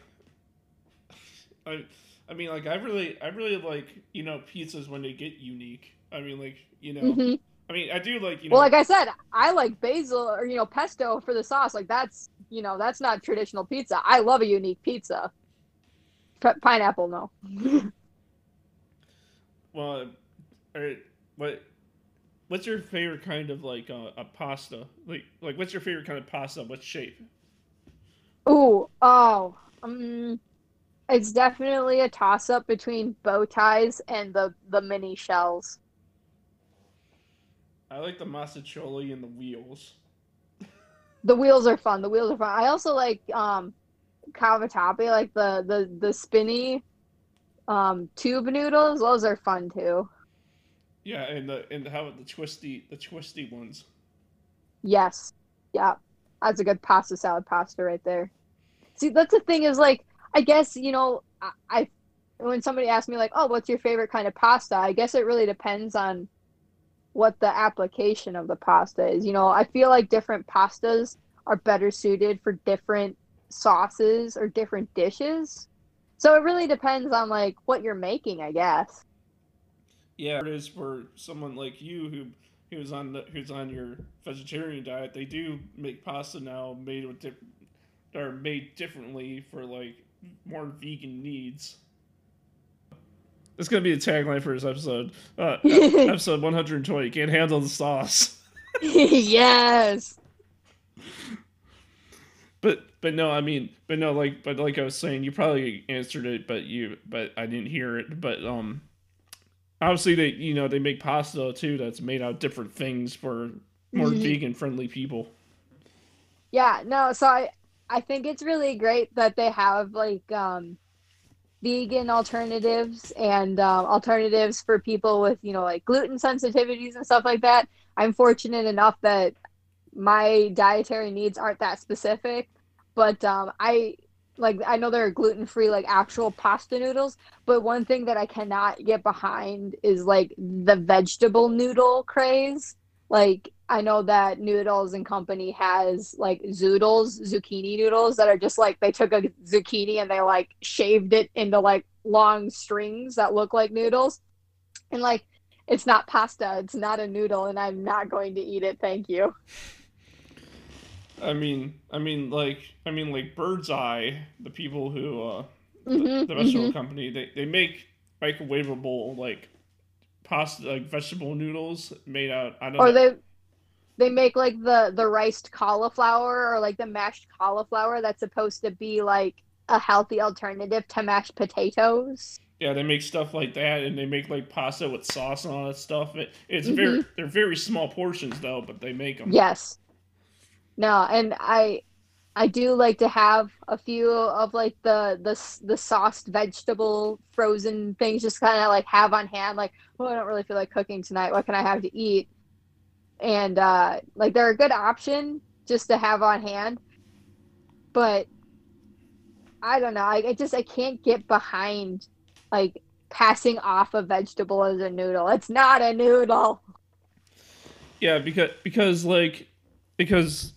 I, I mean, like I really, I really like you know pizzas when they get unique. I mean, like you know, hmm I mean, I do like you know. Well, like I said, I like basil or you know pesto for the sauce. Like that's you know that's not traditional pizza. I love a unique pizza. P- pineapple, no. well, uh, what, what's your favorite kind of like uh, a pasta? Like, like what's your favorite kind of pasta? What shape? Ooh, oh, um, it's definitely a toss up between bow ties and the the mini shells. I like the mostaccioli and the wheels. The wheels are fun. The wheels are fun. I also like um cavatappi, like the the the spinny um tube noodles. Those are fun too. Yeah, and the and how about the twisty the twisty ones? Yes. Yeah. That's a good pasta salad pasta right there. See, that's the thing is like I guess, you know, I, I when somebody asks me like, "Oh, what's your favorite kind of pasta?" I guess it really depends on what the application of the pasta is. You know, I feel like different pastas are better suited for different sauces or different dishes. So it really depends on like what you're making, I guess. Yeah, it is for someone like you who who's on the, who's on your vegetarian diet. They do make pasta now made with diff- that are made differently for like more vegan needs. It's gonna be a tagline for this episode. Uh, episode 120. Can't handle the sauce. yes. But but no, I mean, but no, like but like I was saying, you probably answered it, but you but I didn't hear it. But um, obviously they you know they make pasta too that's made out of different things for more Mhm. vegan friendly people. Yeah, no, so I I think it's really great that they have like um vegan alternatives and um, alternatives for people with, you know, like gluten sensitivities and stuff like that. I'm fortunate enough that my dietary needs aren't that specific, but um I like I know there are gluten-free like actual pasta noodles, but one thing that I cannot get behind is like the vegetable noodle craze. Like I know that Noodles and Company has like zoodles, zucchini noodles that are just like they took a zucchini and they like shaved it into like long strings that look like noodles. And like it's not pasta, it's not a noodle, and I'm not going to eat it. Thank you. I mean, I mean, like, I mean, like Bird's Eye, the people who, uh, Mhm, the vegetable mhm. company, they they make microwavable like pasta, like vegetable noodles made out. I don't Or know. they they make like the the riced cauliflower or like the mashed cauliflower that's supposed to be like a healthy alternative to mashed potatoes. Yeah, they make stuff like that, and they make like pasta with sauce and all that stuff. It, it's Mhm. very, they're very small portions though, but they make them. Yes. No, and I I do like to have a few of like the the the sauced vegetable frozen things just kind of like have on hand like oh I don't really feel like cooking tonight what can I have to eat and uh like they're a good option just to have on hand but I don't know I, I just I can't get behind like passing off a vegetable as a noodle. It's not a noodle. Yeah, because because like because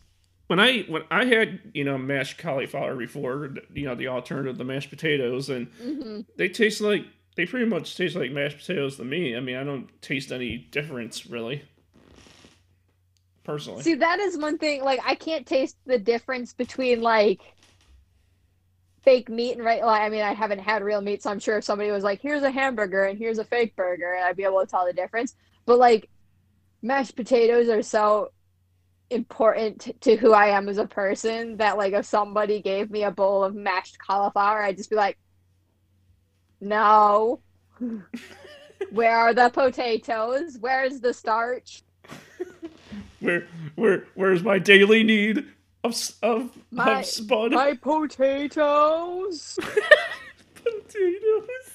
when I when I had you know mashed cauliflower before, you know the alternative, the mashed potatoes, and hmm they taste like they pretty much taste like mashed potatoes to me. I mean, I don't taste any difference really, personally. See, that is one thing. Like, I can't taste the difference between like fake meat and right. Like, I mean, I haven't had real meat, so I'm sure if somebody was like, "Here's a hamburger and here's a fake burger," I'd be able to tell the difference. But like, mashed potatoes are so important to who I am as a person that like if somebody gave me a bowl of mashed cauliflower, I'd just be like, "No." Where are the potatoes? Where's the starch? Where where where's my daily need of of My- of spun My potatoes. potatoes?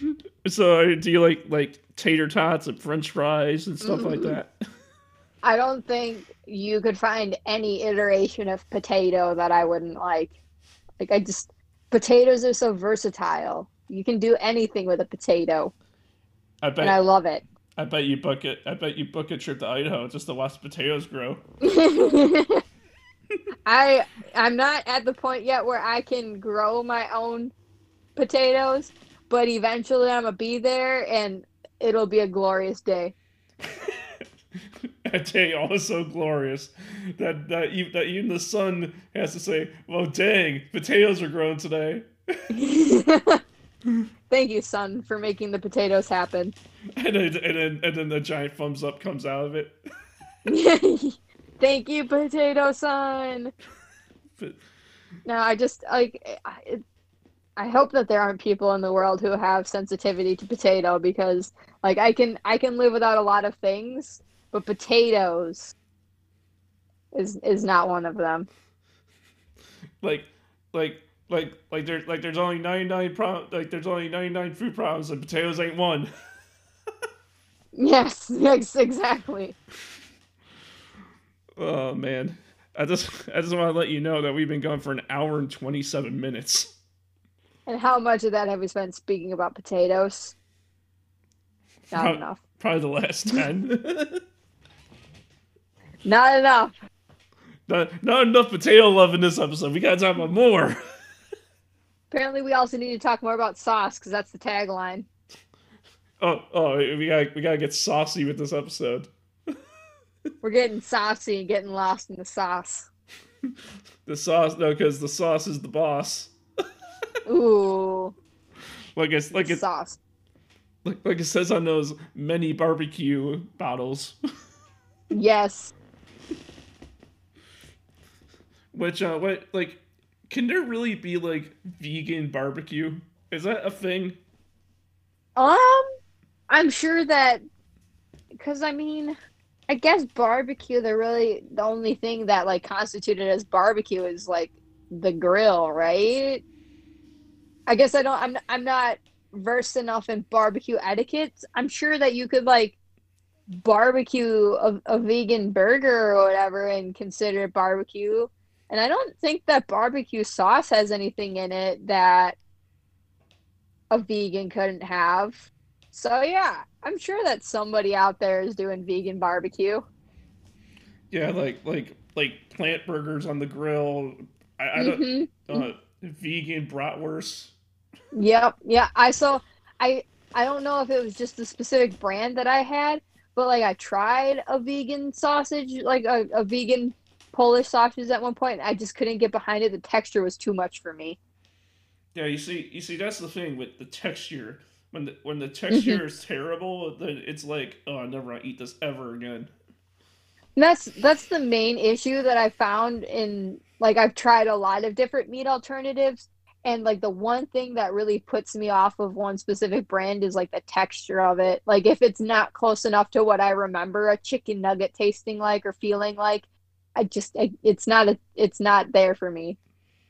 So, do you like like tater tots and French fries and stuff like Mhm. that? I don't think you could find any iteration of potato that I wouldn't like. Like I just potatoes are so versatile. You can do anything with a potato, I bet and I love it. I bet you book it. I bet you book a trip to Idaho just to watch potatoes grow. I I'm not at the point yet where I can grow my own potatoes, but eventually I'm gonna be there and it'll be a glorious day. that day also glorious that that even, that even the sun has to say, "Well, dang, potatoes are grown today." Thank you, son, for making the potatoes happen. And then, and then and then the giant thumbs up comes out of it. Thank you, potato son. But- No, I just like I, I hope that there aren't people in the world who have sensitivity to potato because like I can I can live without a lot of things, but potatoes is is not one of them. like like like like there's like there's only 99 pro- like there's only 99 food problems and potatoes ain't one. Yes, yes, exactly. Oh man. I just I just want to let you know that we've been going for an hour and 27 minutes. And how much of that have we spent speaking about potatoes? Not Prob- enough. Probably the last 10. Not enough. not, not enough potato love in this episode. We got to talk about more. Apparently, we also need to talk more about sauce because that's the tagline. Oh, oh, we got we got to get saucy with this episode. We're getting saucy and getting lost in the sauce. The sauce no cuz the sauce is the boss. Ooh, Like it's like it's sauce. like, like it says on those many barbecue bottles. Yes. Which uh what like can there really be like vegan barbecue? Is that a thing? Um, I'm sure that because I mean, I guess barbecue. They're really the only thing that like constituted as barbecue is like the grill, right? I guess I don't. I'm I'm not versed enough in barbecue etiquette. I'm sure that you could like barbecue a, a vegan burger or whatever and consider it barbecue. And I don't think that barbecue sauce has anything in it that a vegan couldn't have. So yeah, I'm sure that somebody out there is doing vegan barbecue. Yeah, like like like plant burgers on the grill. I, I don't Mhm. uh, vegan bratwurst. Yep. Yeah. I saw. I I don't know if it was just the specific brand that I had, but like I tried a vegan sausage, like a, a vegan Polish sausage at one point. And I just couldn't get behind it. The texture was too much for me. Yeah, you see, you see, that's the thing with the texture. When the when the mm-hmm. texture is terrible, then it's like, oh, I never want to eat this ever again. And that's that's the main issue that I found in like I've tried a lot of different meat alternatives and like the one thing that really puts me off of one specific brand is like the texture of it. Like if it's not close enough to what I remember a chicken nugget tasting like or feeling like, I just I, it's not a it's not there for me.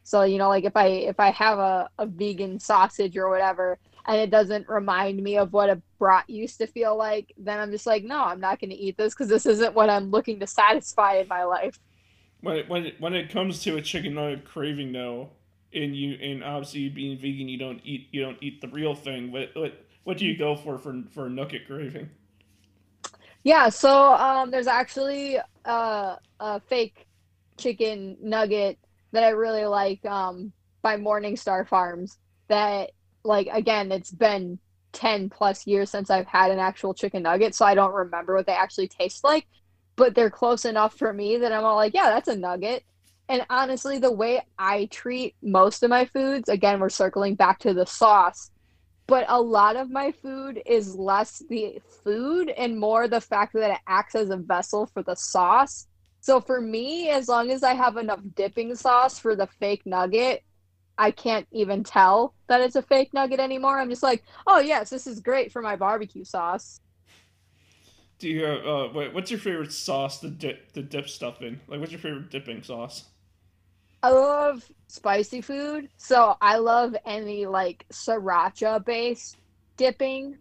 So you know like if I if I have a, a vegan sausage or whatever and it doesn't remind me of what a brat used to feel like, then I'm just like, no, I'm not going to eat this because this isn't what I'm looking to satisfy in my life. When it, when it, when it comes to a chicken nugget craving, though, and you and obviously being vegan, you don't eat you don't eat the real thing. What what what do you go for for for a nugget craving? Yeah, so um, there's actually uh, a fake chicken nugget that I really like um, by Morningstar Farms. That, like, again, it's been 10 plus years since I've had an actual chicken nugget, so I don't remember what they actually taste like. But they're close enough for me that I'm all like, yeah, that's a nugget. And honestly, the way I treat most of my foods, again, we're circling back to the sauce, but a lot of my food is less the food and more the fact that it acts as a vessel for the sauce. So for me, as long as I have enough dipping sauce for the fake nugget, I can't even tell that it's a fake nugget anymore. I'm just like, oh yes, this is great for my barbecue sauce. Do you have, uh wait, what's your favorite sauce to dip the dip stuff in? Like, what's your favorite dipping sauce? I love spicy food, so I love any like sriracha based dipping.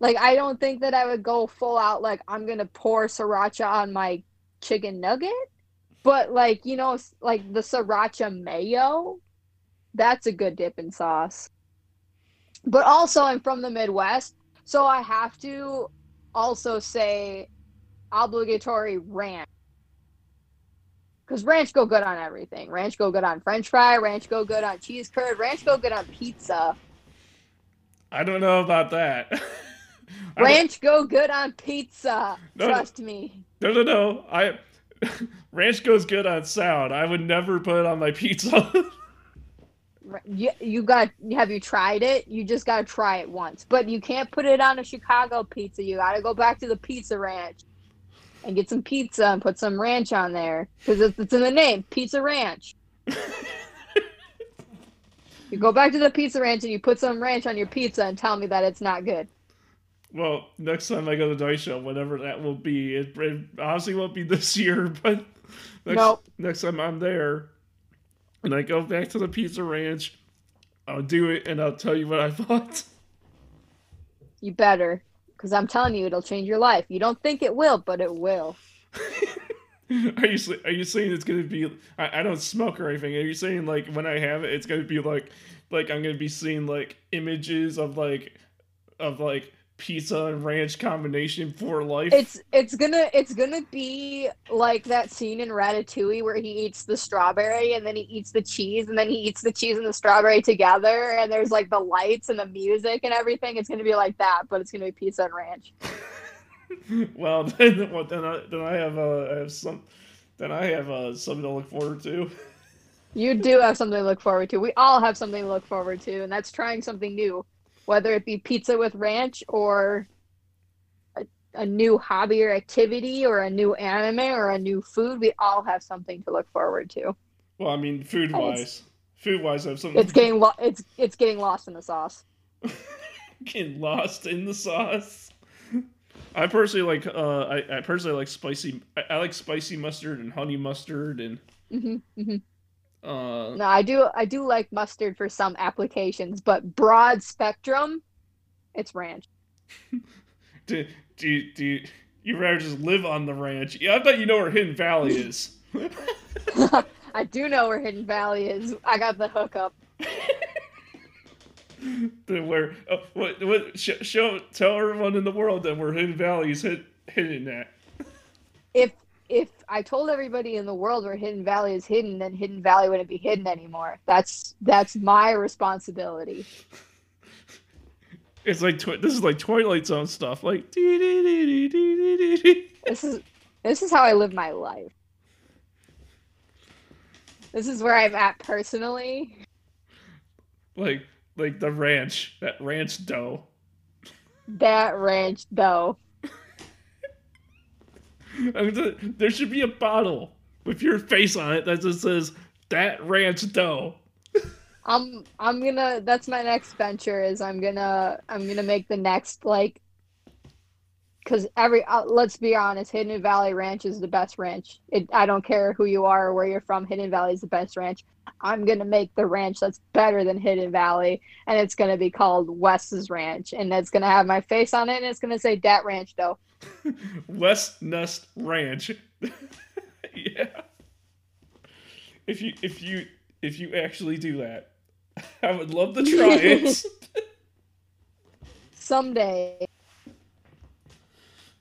Like I don't think that I would go full out like I'm gonna pour sriracha on my chicken nugget, but like you know, like the sriracha mayo, that's a good dipping sauce. But also, I'm from the Midwest, so I have to also say obligatory ranch. Because ranch go good on everything. Ranch go good on French fry. Ranch go good on cheese curd. Ranch go good on pizza. I don't know about that. Ranch go good on pizza. No, Trust me. No, no, no. I ranch goes good on sound. I would never put it on my pizza. You, you got have you tried it? You just gotta try it once. But you can't put it on a Chicago pizza. You gotta go back to the pizza ranch and get some pizza and put some ranch on there. Because it's, it's in the name, Pizza Ranch. You go back to the pizza ranch and you put some ranch on your pizza and tell me that it's not good. well, next time I go to Daisho, whatever that will be, it, it obviously won't be this year, but next, Nope. next time I'm there and I go back to the Pizza Ranch, I'll do it and I'll tell you what I thought. You better. Because I'm telling you, it'll change your life. You don't think it will, but it will. Are you are you saying it's gonna be? I, I don't smoke or anything. Are you saying like when I have it, it's gonna be like like I'm gonna be seeing like images of like of like pizza and ranch combination for life? It's it's gonna it's gonna be like that scene in Ratatouille where he eats the strawberry and then he eats the cheese and then he eats the cheese and the strawberry together and there's like the lights and the music and everything. It's gonna be like that, but it's gonna be pizza and ranch. well, then well, then I then I have uh, I have some then I have uh, something to look forward to. You do have something to look forward to. We all have something to look forward to, and that's trying something new, whether it be pizza with ranch or a, a new hobby or activity or a new anime or a new food. We all have something to look forward to. Well, I mean, food wise, food wise, I have something. It's getting lo- it's it's getting lost in the sauce. getting lost in the sauce. I personally like uh I, I personally like spicy I, I like spicy mustard and honey mustard and hmm hmm uh No, I do I do like mustard for some applications, but broad spectrum, it's ranch. do do you, do you, you rather just live on the ranch? Yeah, I bet you know where Hidden Valley is. I do know where Hidden Valley is. I got the hookup. the where oh, what what sh- show tell everyone in the world then where Hidden Valley is hid, hidden at. if if I told everybody in the world where Hidden Valley is hidden, then Hidden Valley wouldn't be hidden anymore. That's that's my responsibility. It's like twi- this is like Twilight Zone stuff. Like dee dee dee. This is this is how I live my life. This is where I'm at personally. like like the ranch that ranch dough. That ranch though. Th- there should be a bottle with your face on it that just says that ranch dough. I'm I'm gonna that's my next venture is I'm gonna I'm gonna make the next like because every uh, let's be honest Hidden Valley Ranch is the best ranch it, I don't care who you are or where you're from Hidden Valley is the best ranch I'm gonna make the ranch that's better than Hidden Valley and it's gonna be called Wes's Ranch and it's gonna have my face on it and it's gonna say Dat Ranch though West Nest Ranch. yeah. If you if you if you actually do that, I would love to try it. someday it.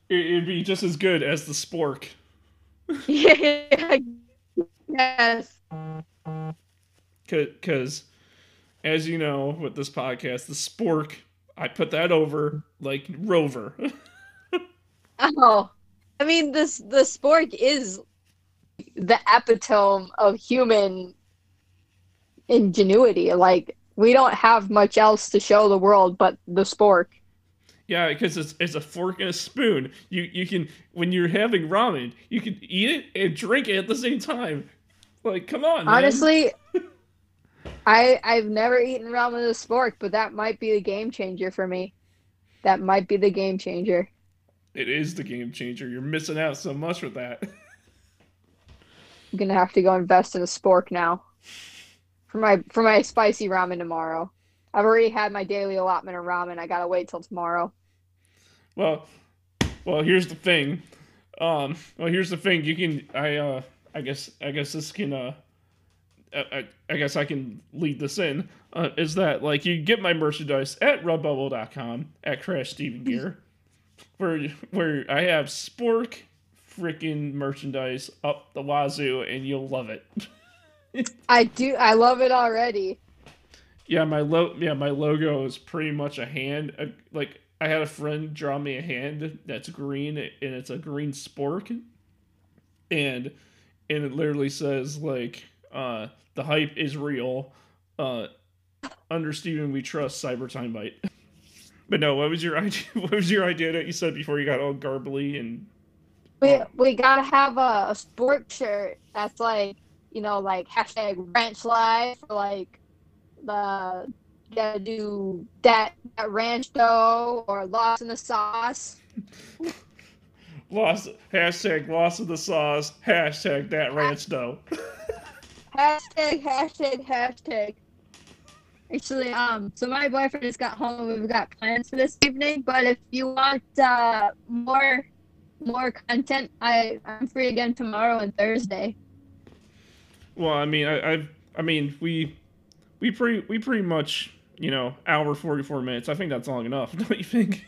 It'd be just as good as the spork. yeah yes Because, as you know, with this podcast, the spork, I put that over like Rover. Oh, I mean, this the spork is the epitome of human ingenuity. Like we don't have much else to show the world but the spork. yeah, because it's, it's a fork and a spoon. You you can when you're having ramen, you can eat it and drink it at the same time. Like, come on. Honestly, I I've never eaten ramen with a spork, but that might be the game changer for me. That might be the game changer. It is the game changer. You're missing out so much with that. I'm gonna have to go invest in a spork now for my for my spicy ramen tomorrow. I've already had my daily allotment of ramen. I gotta wait till tomorrow. well, well, here's the thing. Um, well, here's the thing. You can, I, uh, I guess, I guess this can, uh, I, I, guess I can lead this in. Uh, is that like you get my merchandise at redbubble.com at Crash Steven Gear, where where I have Spork freaking merchandise up the wazoo, and you'll love it. I do. I love it already. Yeah, my lo- yeah my logo is pretty much a hand. A, like I had a friend draw me a hand that's green and it's a green spork, and and it literally says like uh, the hype is real. Uh, under Steven, we trust Cyber Time Bite. But no, what was your idea? What was your idea that you said before you got all garbly and? We we gotta have a, a sport shirt that's like you know like hashtag ranch life or like the gotta do that, that ranch dough or lost in the sauce. Lost hashtag lost of the sauce. Hashtag that ranch dough. hashtag hashtag hashtag. Actually, um, so my boyfriend just got home. We've got plans for this evening. But if you want uh, more more content, I I'm free again tomorrow and Thursday. Well, I mean, I I, I mean we we pretty we pretty much you know hour forty four minutes. I think that's long enough. Don't you think?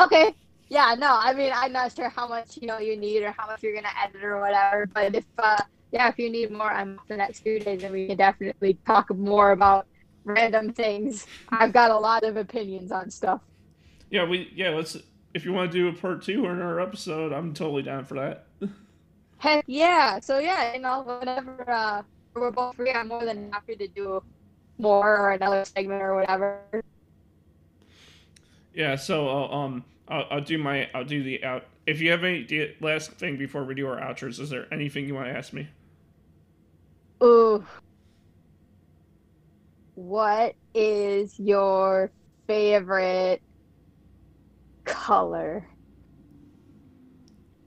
Okay. Yeah. No. I mean, I'm not sure how much you know you need or how much you're gonna edit or whatever. But if uh, yeah, if you need more, I'm the next few days, and we can definitely talk more about random things. I've got a lot of opinions on stuff. Yeah, we yeah, let's if you want to do a part two or another episode, I'm totally down for that. Heck yeah. So yeah, you know, whenever uh, we're both free, I'm more than happy to do more or another segment or whatever. Yeah, so I'll, um I'll, I'll do my I'll do the out. If you have any the last thing before we do our outros, is there anything you want to ask me? Ooh, what is your favorite color?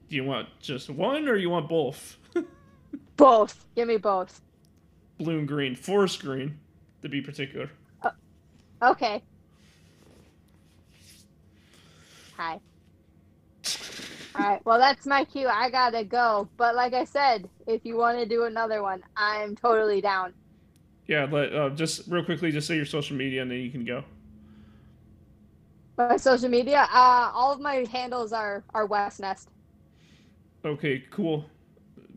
Do you want just one or you want both? both. Give me both. Blue and green. Forest green, to be particular. Uh, okay. Hi. Alright, well, that's my cue. I gotta go. But like I said, if you want to do another one, I'm totally down. Yeah, let uh, just real quickly, just say your social media, and then you can go. My social media, uh, all of my handles are are West Nest. Okay, cool.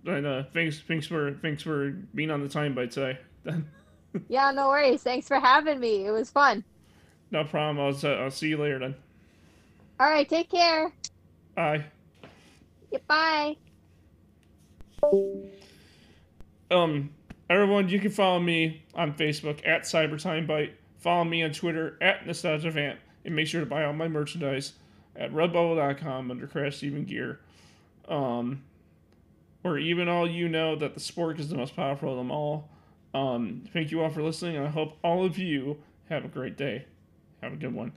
And uh, thanks, thanks for thanks for being on the time bite today. yeah, no worries. Thanks for having me. It was fun. No problem. I'll uh, I'll see you later then. All right, take care. Bye. Goodbye. Um, Everyone, you can follow me on Facebook at CyberTimeBite. Follow me on Twitter at NostalgiaVamp. And make sure to buy all my merchandise at redbubble.com under Crash Steven Gear. Um, or even all you know that the Spork is the most powerful of them all. Um, thank you all for listening, and I hope all of you have a great day. Have a good one.